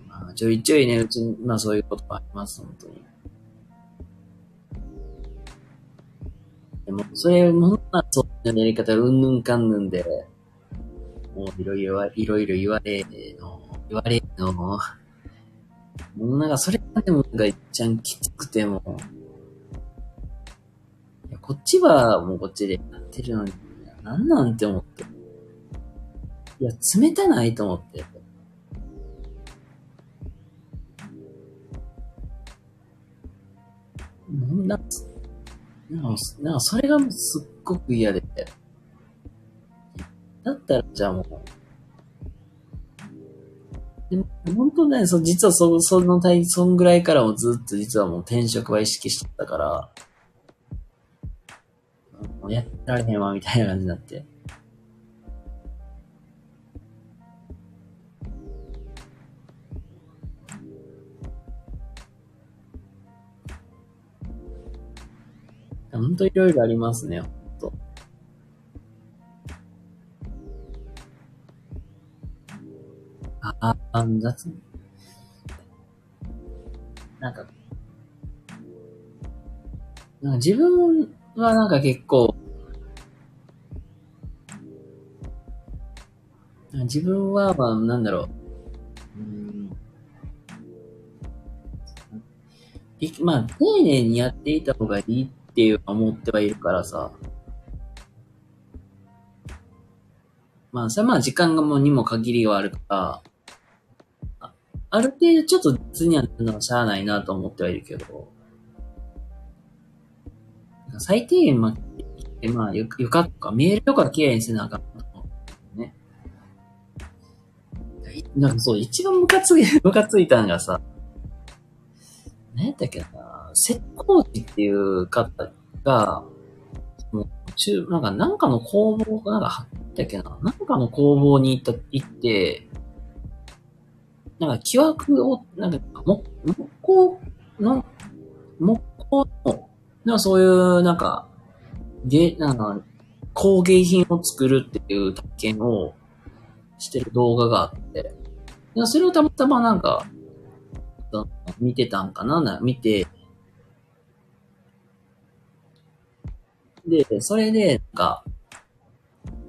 まあ、ちょいちょいね、うちに、まあそういうことがあります、本当に。でも、それ、もまあ、そういうやり方、うんぬんかんぬんで、もういろいろ、いろいろ言われの、言われの、もうなんかそれがでもなんか一番きつくても、いやこっちはもうこっちでやってるのに、なんなんて思って。いや、冷たないと思って。なんだ、なんかそれがすっごく嫌で。だったら、じゃあもう、でも、本当ね、そ実はそ、その体、そんぐらいからもずっと実はもう転職は意識してたから、もうやってられへんわ、みたいな感じになって。本当いろいろありますね。あ、あ、雑なんか、なんか自分はなんか結構、自分は、まあ、なんだろう。うん。まあ、丁寧にやっていた方がいいっていう思ってはいるからさ。まあ、それはまあ時間がもうにも限りがあるから、ある程度ちょっと図にはなるのはしゃあないなと思ってはいるけど、最低限まあ、まあ、床とか。見えるとか綺麗にせなあかんと思うね。なんかそう、一番ムカつい、ムカついたのがさ、何やったっけな、石膏地っていう方が、もう中、なんか、なんかの工房、なんか、はったっけな、なんかの工房に行った、行って、なんか、木枠を、なんか、木、木工の、木工の、なんそういう、なんか、芸、なんか、工芸品を作るっていう体験をしてる動画があって、それをたまたまなんか、見てたんかなな、見て、で、それで、なんか、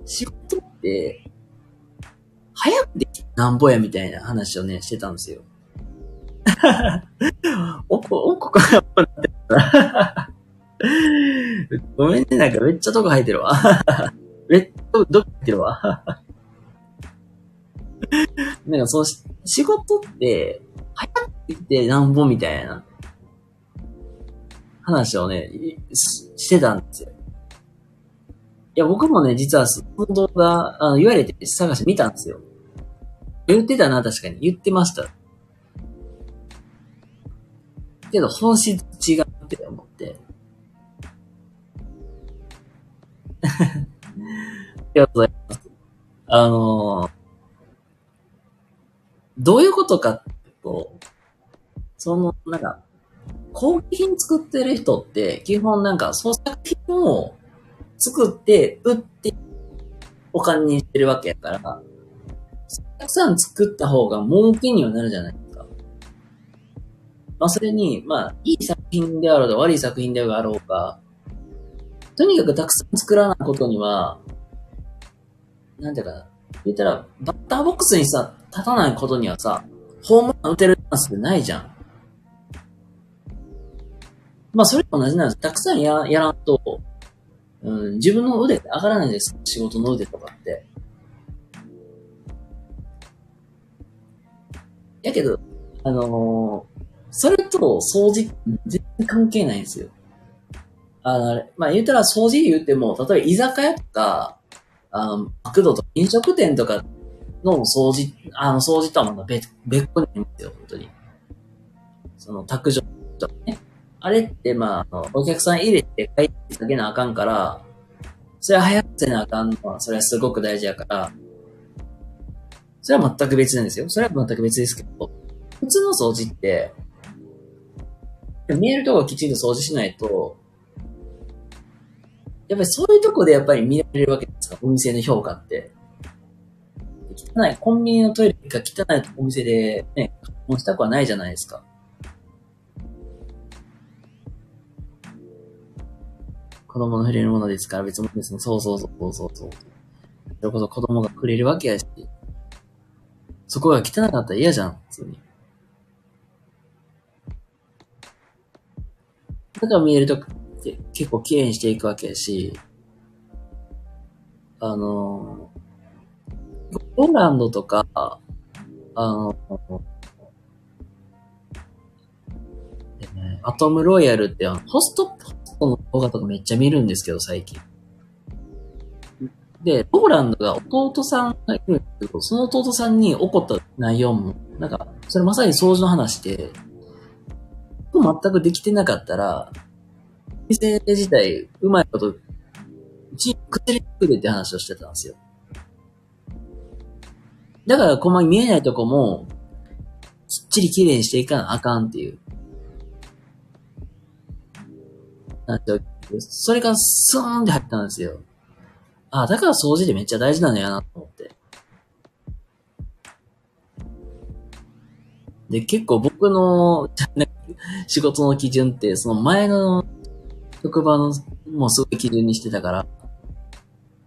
仕事って、早くできなんぼやみたいな話をね、してたんですよ。おこ、おこかやっぱなってた。ごめんね、なんかめっちゃとこ入ってるわ。めっちゃどこ入ってるわ。なんかそうし、仕事って、早くできてなんぼみたいな話をね、してたんですよ。いや、僕もね、実はその動画、あの、言われて探して見たんですよ。言ってたな、確かに。言ってました。けど、本質違うって思って。ありがとうございます。あのー、どういうことかっていうと、その、なんか、工芸品作ってる人って、基本なんか、創作品を作って、売って、お金にしてるわけやから、たくさん作った方が儲けにはなるじゃないですか。まあ、それに、まあ、いい作品であろうが悪い作品であろうが、とにかくたくさん作らないことには、なんていうかな、言ったら、バッターボックスにさ、立たないことにはさ、ホームラン打てるチャンスってないじゃん。まあ、それと同じなんです。たくさんややらんと、うん、自分の腕って上がらないんです。仕事の腕とかって。やけど、あのーそれと掃除、全然関係ないんですよ。あの、あれまあ言ったら掃除言っても、例えば居酒屋とか、あの、マクドとか飲食店とかの掃除、あの、掃除とはまた別、別個にいますよ、本当に。その、卓上とかね。あれって、まあ、お客さん入れて帰ってかけなあかんから、それは早くせなあかんのは、それはすごく大事やから、それは全く別なんですよ。それは全く別ですけど、普通の掃除って、見えるとこきちんと掃除しないと、やっぱりそういうとこでやっぱり見られるわけですか、お店の評価って。汚い、コンビニのトイレが汚いお店でね、もしたくはないじゃないですか。子供の触れるものですから別にですね、そうそうそうそうそう。それこそ子供が触れるわけやし、そこが汚かったら嫌じゃん、普通に。だから見えるとって結構綺麗にしていくわけやし、あの、ポーランドとか、あの、アトムロイヤルってあのホスト、トの動画とかめっちゃ見るんですけど、最近。で、ポーランドが弟さんがいるんですけど、その弟さんに起こった内容も、なんか、それまさに掃除の話で、全くできてなかったら、店自体、うまいこと、うちに崩れてくれって話をしてたんですよ。だから、こま見えないとこも、きっちり綺麗にしていかなあかんっていう。なんて、それがスーンって入ったんですよ。あだから掃除でめっちゃ大事なのやなと思って。で、結構僕の 仕事の基準って、その前の職場のもうすごい基準にしてたから、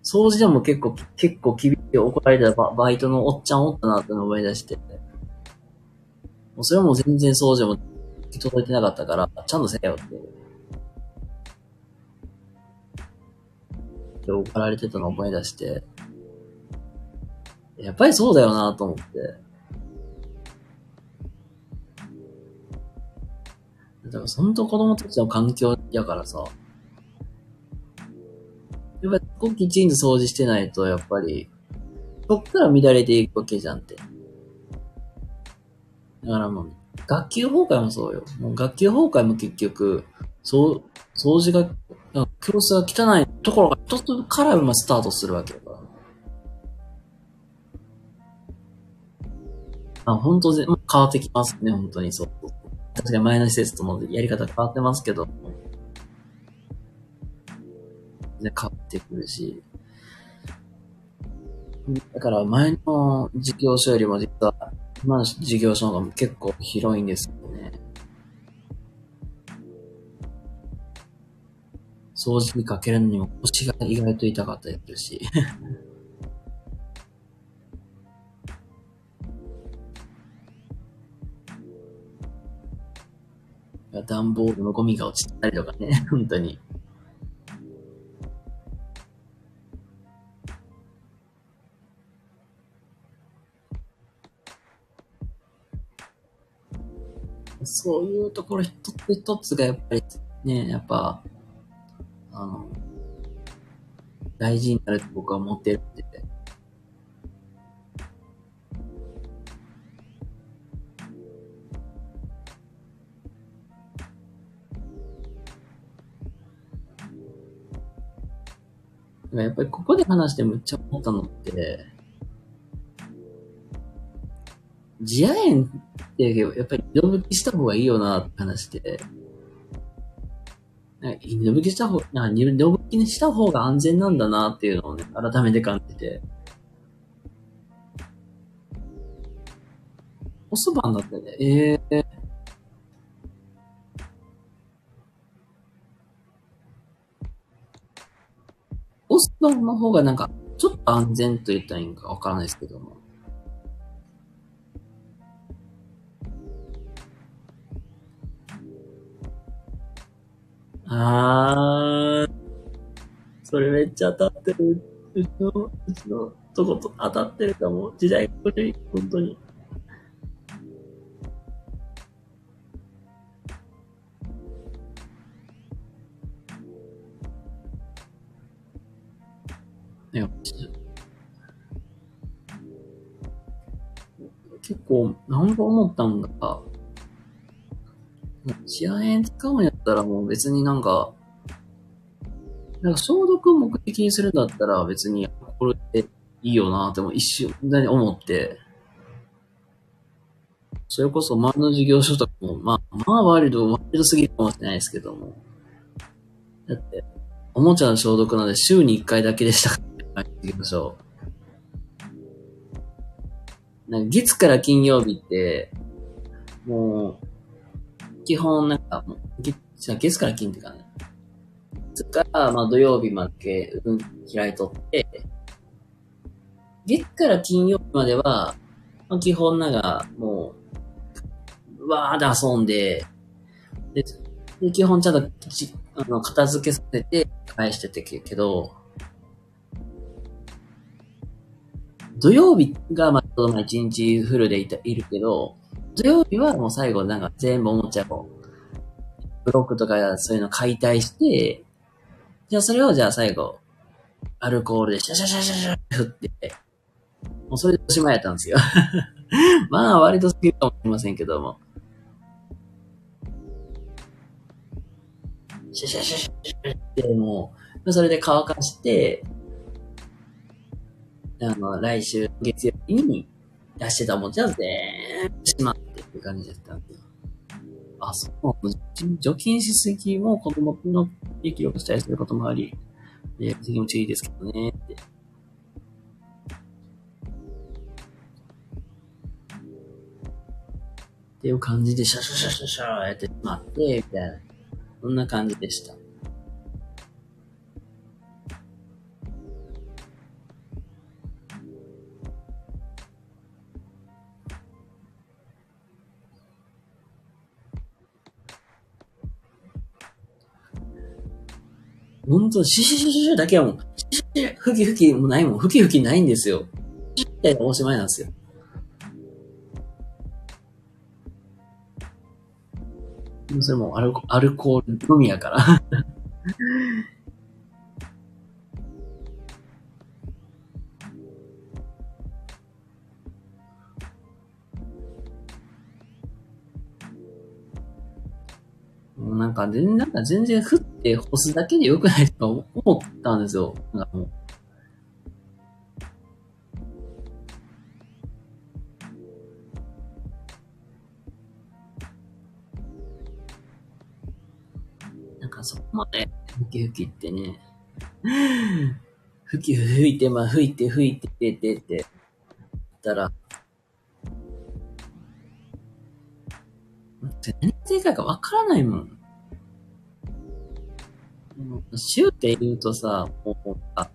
掃除でも結構、結構厳しい怒られたババイトのおっちゃんおったなって思い出して、もうそれも全然掃除も届いてなかったから、ちゃんとせよって。って怒られてたのを思い出して、やっぱりそうだよなと思って。だから、そんと子供たちの環境やからさ、やっぱりここきちんと掃除してないと、やっぱり、そっから乱れていくわけじゃんって。だからもう、学級崩壊もそうよ。もう学級崩壊も結局、そう、掃除が、なんか教室が汚いところが一つからまスタートするわけだから。あ、本当に、まあ変わってきますね、本当にそう。確かに前の施設ともやり方変わってますけど、で変わってくるし。だから前の事業所よりも実は、今の事業所の方が結構広いんです掃除にかけるのにも腰が意外と痛かったりするし。段ボールのゴミが落ちたりとかね、本当に。そういうところ一つ一つがやっぱりね、やっぱ、あの、大事になると僕は思ってるって。やっぱりここで話してむっちゃ思ったのって、自野園ってやっぱり二度吹きした方がいいよなって話で、なんか二度吹きした方、なんか二度吹きにした方が安全なんだなっていうのをね、改めて感じて。おそばんだってね、ええオスバンの方がなんか、ちょっと安全と言ったらいいんかわからないですけども。あー。それめっちゃ当たってる。うちの、うちのとこと当たってるかも。時代古い、本当に。いや結構、なんか思ったんが、市販炎使うんやったらもう別になんか、なんか消毒を目的にするんだったら別にこれでいいよなっても一瞬に思って、それこそ前の事業所とかも、まあ、まあ割と、割とすぎるかもしれないですけども。だって、おもちゃの消毒なんで週に1回だけでしたから、事業所。なんか月から金曜日って、もう、基本なんか、もう月月から金っていうかね、月から、まあ土曜日まで、うん、開いとって、月から金曜日までは、まあ、基本なんか、もう、わーで遊んで、で、で基本ちゃんとち、あの、片付けさせて返しててけど、土曜日が、まあ、一日フルでいたいるけど、土曜日はもう最後なんか全部おもちゃを、ブロックとかそういうの解体して、じゃあそれをじゃあ最後、アルコールでシャシャシャシャシャって振って、もうそれでおしまいやったんですよ。まあ割と好きかもしれませんけども。シャシャシャシャシャってもう、それで乾かして、あの、来週月曜日に出してたおもちゃ全部しまってっていう感じだったんで。あ、そう。除菌しすぎも子供の影響をしたりすることもあり、え、気持ちいいですけどね、って。っていう感じで、シャシャシャシャシャやってしまって、みたいな。そんな感じでした。ほんと、シシシシシだけはもう、シシシ、ふきふきもないもん。ふきふきないんですよ。シっておしまいなんですよ。それもアルコアルコールのみやからなんか全然、なんか全然振って干すだけで良くないと思ったんですよ。なんかもう。なんかそこまで、ふきふきってね、ふき吹いて、まあ吹いて吹いてってってって、言ったら、全然かかわからないもん。週って言うとさ、もう、あ、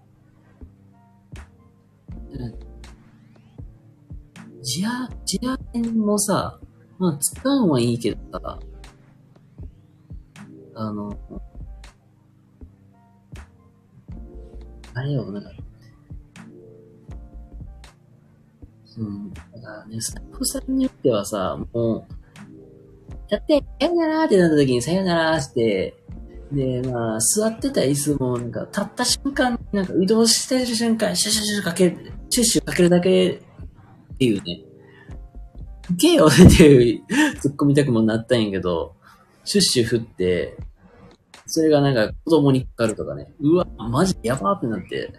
ジア、ジアンもさ、まあ使うのはいいけどさ、あの、あれよ、なんか、うん、だからね、スタッフさんによってはさ、もう、やって、さよならってなった時にさよならして、で、まあ、座ってた椅子も、なんか、立った瞬間、なんか移動してる瞬間、シュシュシュかける、シュシュかけるだけっていうね。受けよっていう突っ込みたくもなったんやけど、シュッシュ振って、それがなんか子供にかかるとかね。うわ、マジやばーってなって。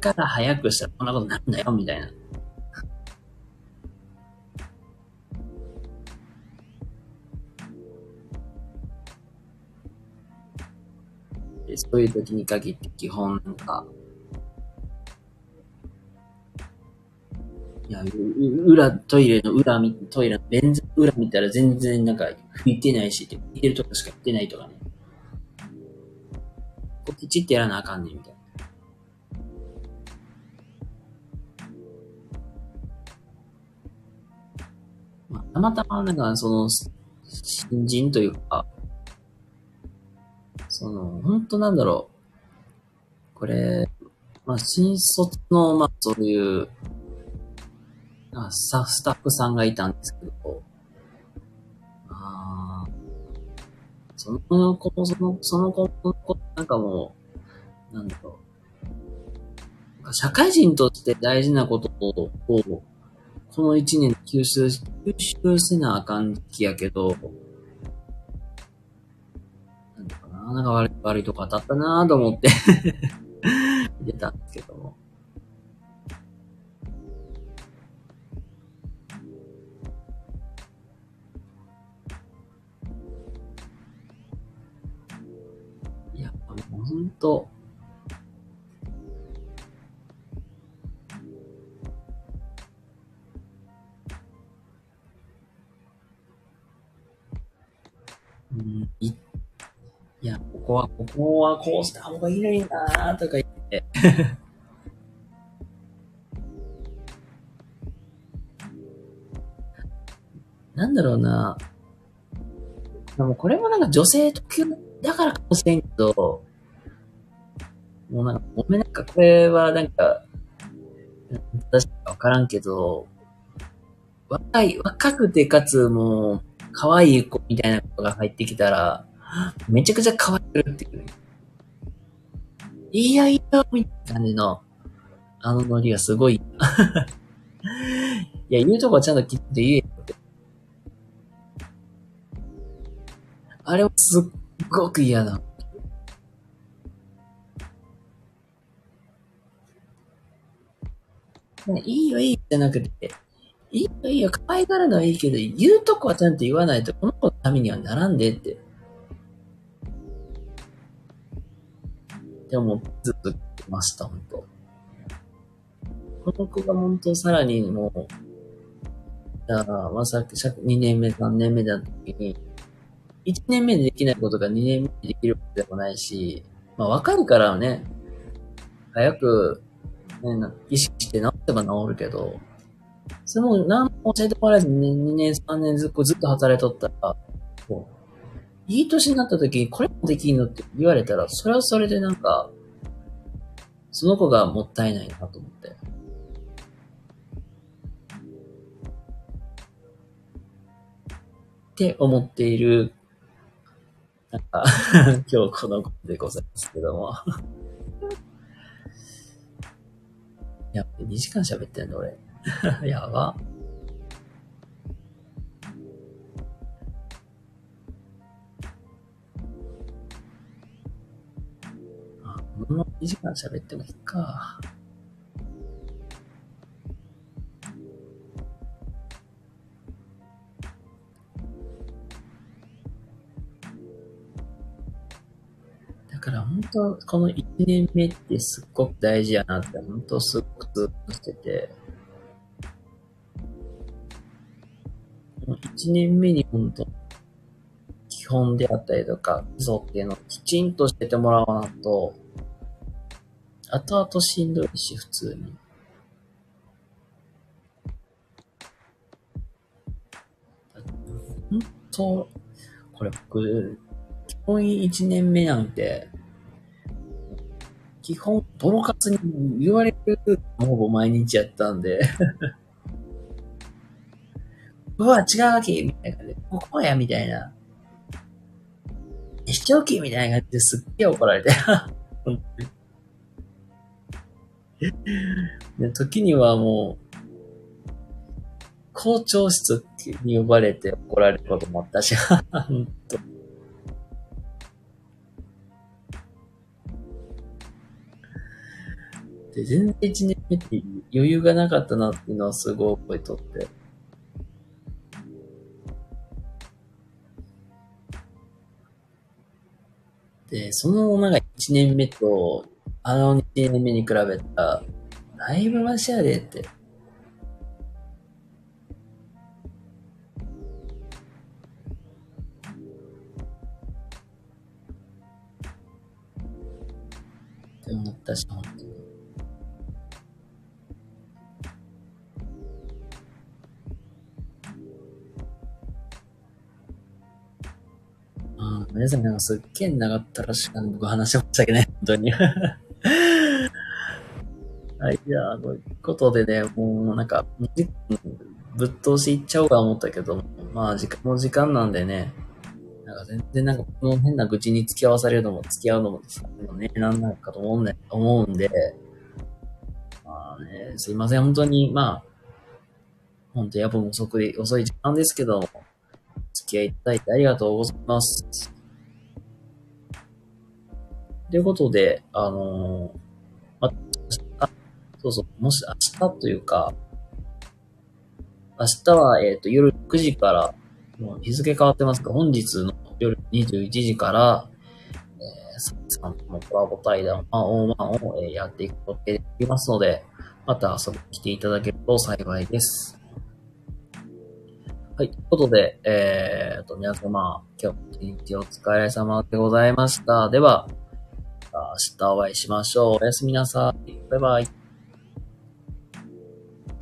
から早くしたらこんなことなるんだよ、みたいな。そういう時に限って基本なんか、いや、裏、トイレの裏、トイレの便座裏見たら全然なんか拭いてないし、拭いてるとこしか拭いてないとかね。こうきちってやらなあかんねんみたいな。まあ、たまたまなんかその、新人というか、その、本当なんだろう。これ、まあ、新卒の、まあ、そういう、あスタッフさんがいたんですけど、あその子も、その、その子の子、なんかもう、なんだろう。社会人として大事なことを、この一年吸収、吸収せなあかん時やけど、なんかな、なんか悪い、悪いとこ当たったなぁと思って 出たんですけども。いや、もうほんと、うん、い、や、ここは、ここはこうした方がいいのになーとか言って。なんだろうな。でもこれもなんか女性特有だからかもしれんけど、もうなんか、ごめんなんかこれはなんか、私かわからんけど、若い、若くてかつもう、可愛い子みたいな子が入ってきたら、めちゃくちゃ可愛くるっていう。いやいや、みたいな感じの、あのノリがすごい。いや、言うとこはちゃんときっと言えよって。あれはすっごく嫌だ。いいよいいよじゃなくて、いいよいいよ、可愛がるのはいいけど、言うとこはちゃんと言わないと、この子のためにはならんでって。でも、ずっと言ってました、本当。この子が本当さらにもう、だから、まさき2年目、3年目だった時に、1年目でできないことが2年目でできることでもないし、まあわかるからね、早く、ね、意識して治せば治るけど、それも何も教えてもらえずに2年、3年ずっとずっと働いとったら、こういい年になった時にこれもできんのって言われたら、それはそれでなんか、その子がもったいないなと思って。って思っている、なんか、今日このことでございますけども。やっぱ2時間喋ってんの俺。やば。あ、もう2時間喋ってもいいか。だから本当、この1年目ってすっごく大事やなって、本当すっごくずっとしてて、1年目に本当、基本であったりとか、基礎っていうのをきちんとしててもらわないと、後々しんどいし、普通に。本当、これ僕、基本1年目なんて、基本、ボロカツに言われるほぼ毎日やったんで うわ、違うわけみたいな感じで、ここやみたいな。視聴器みたいな感じですっげえ怒られて。時にはもう、校長室に呼ばれて怒られることもあったし、本当で、全然一年目って余裕がなかったなっていうのはすごい覚えとって。で、そのなんか1年目と、あの2年目に比べた、ライブマシやでって。って思ったし、本当に。皆さんなすっげえ長ったらしく僕話しましたけどね、本当にはい、じゃあ、ということでね、もうなんか、ぶっ通しいっちゃおうか思ったけど、まあ時間も時間なんでね、なんか全然なんかこの変な愚痴に付き合わされるのも付き合うのもね、なんなのかと思うんで、思うんで、まあね、すいません、本当に、まあ、本当やっぱ遅くで、遅い時間ですけど、付き合いいただいてありがとうございます。ということで、あのー、そうそう、もし明日というか、明日は、えっ、と、夜9時から、もう日付変わってますが、本日の夜21時から、えー、サツさんとのコラボ対談、ワンオンワンを、えーやっていく予定でいますので、また遊びに来ていただけると幸いです。はい。ということで、えー、と、皆様、今日も一日お疲れ様でございました。では、明日お会いしましょう。おやすみなさい。バイバイ。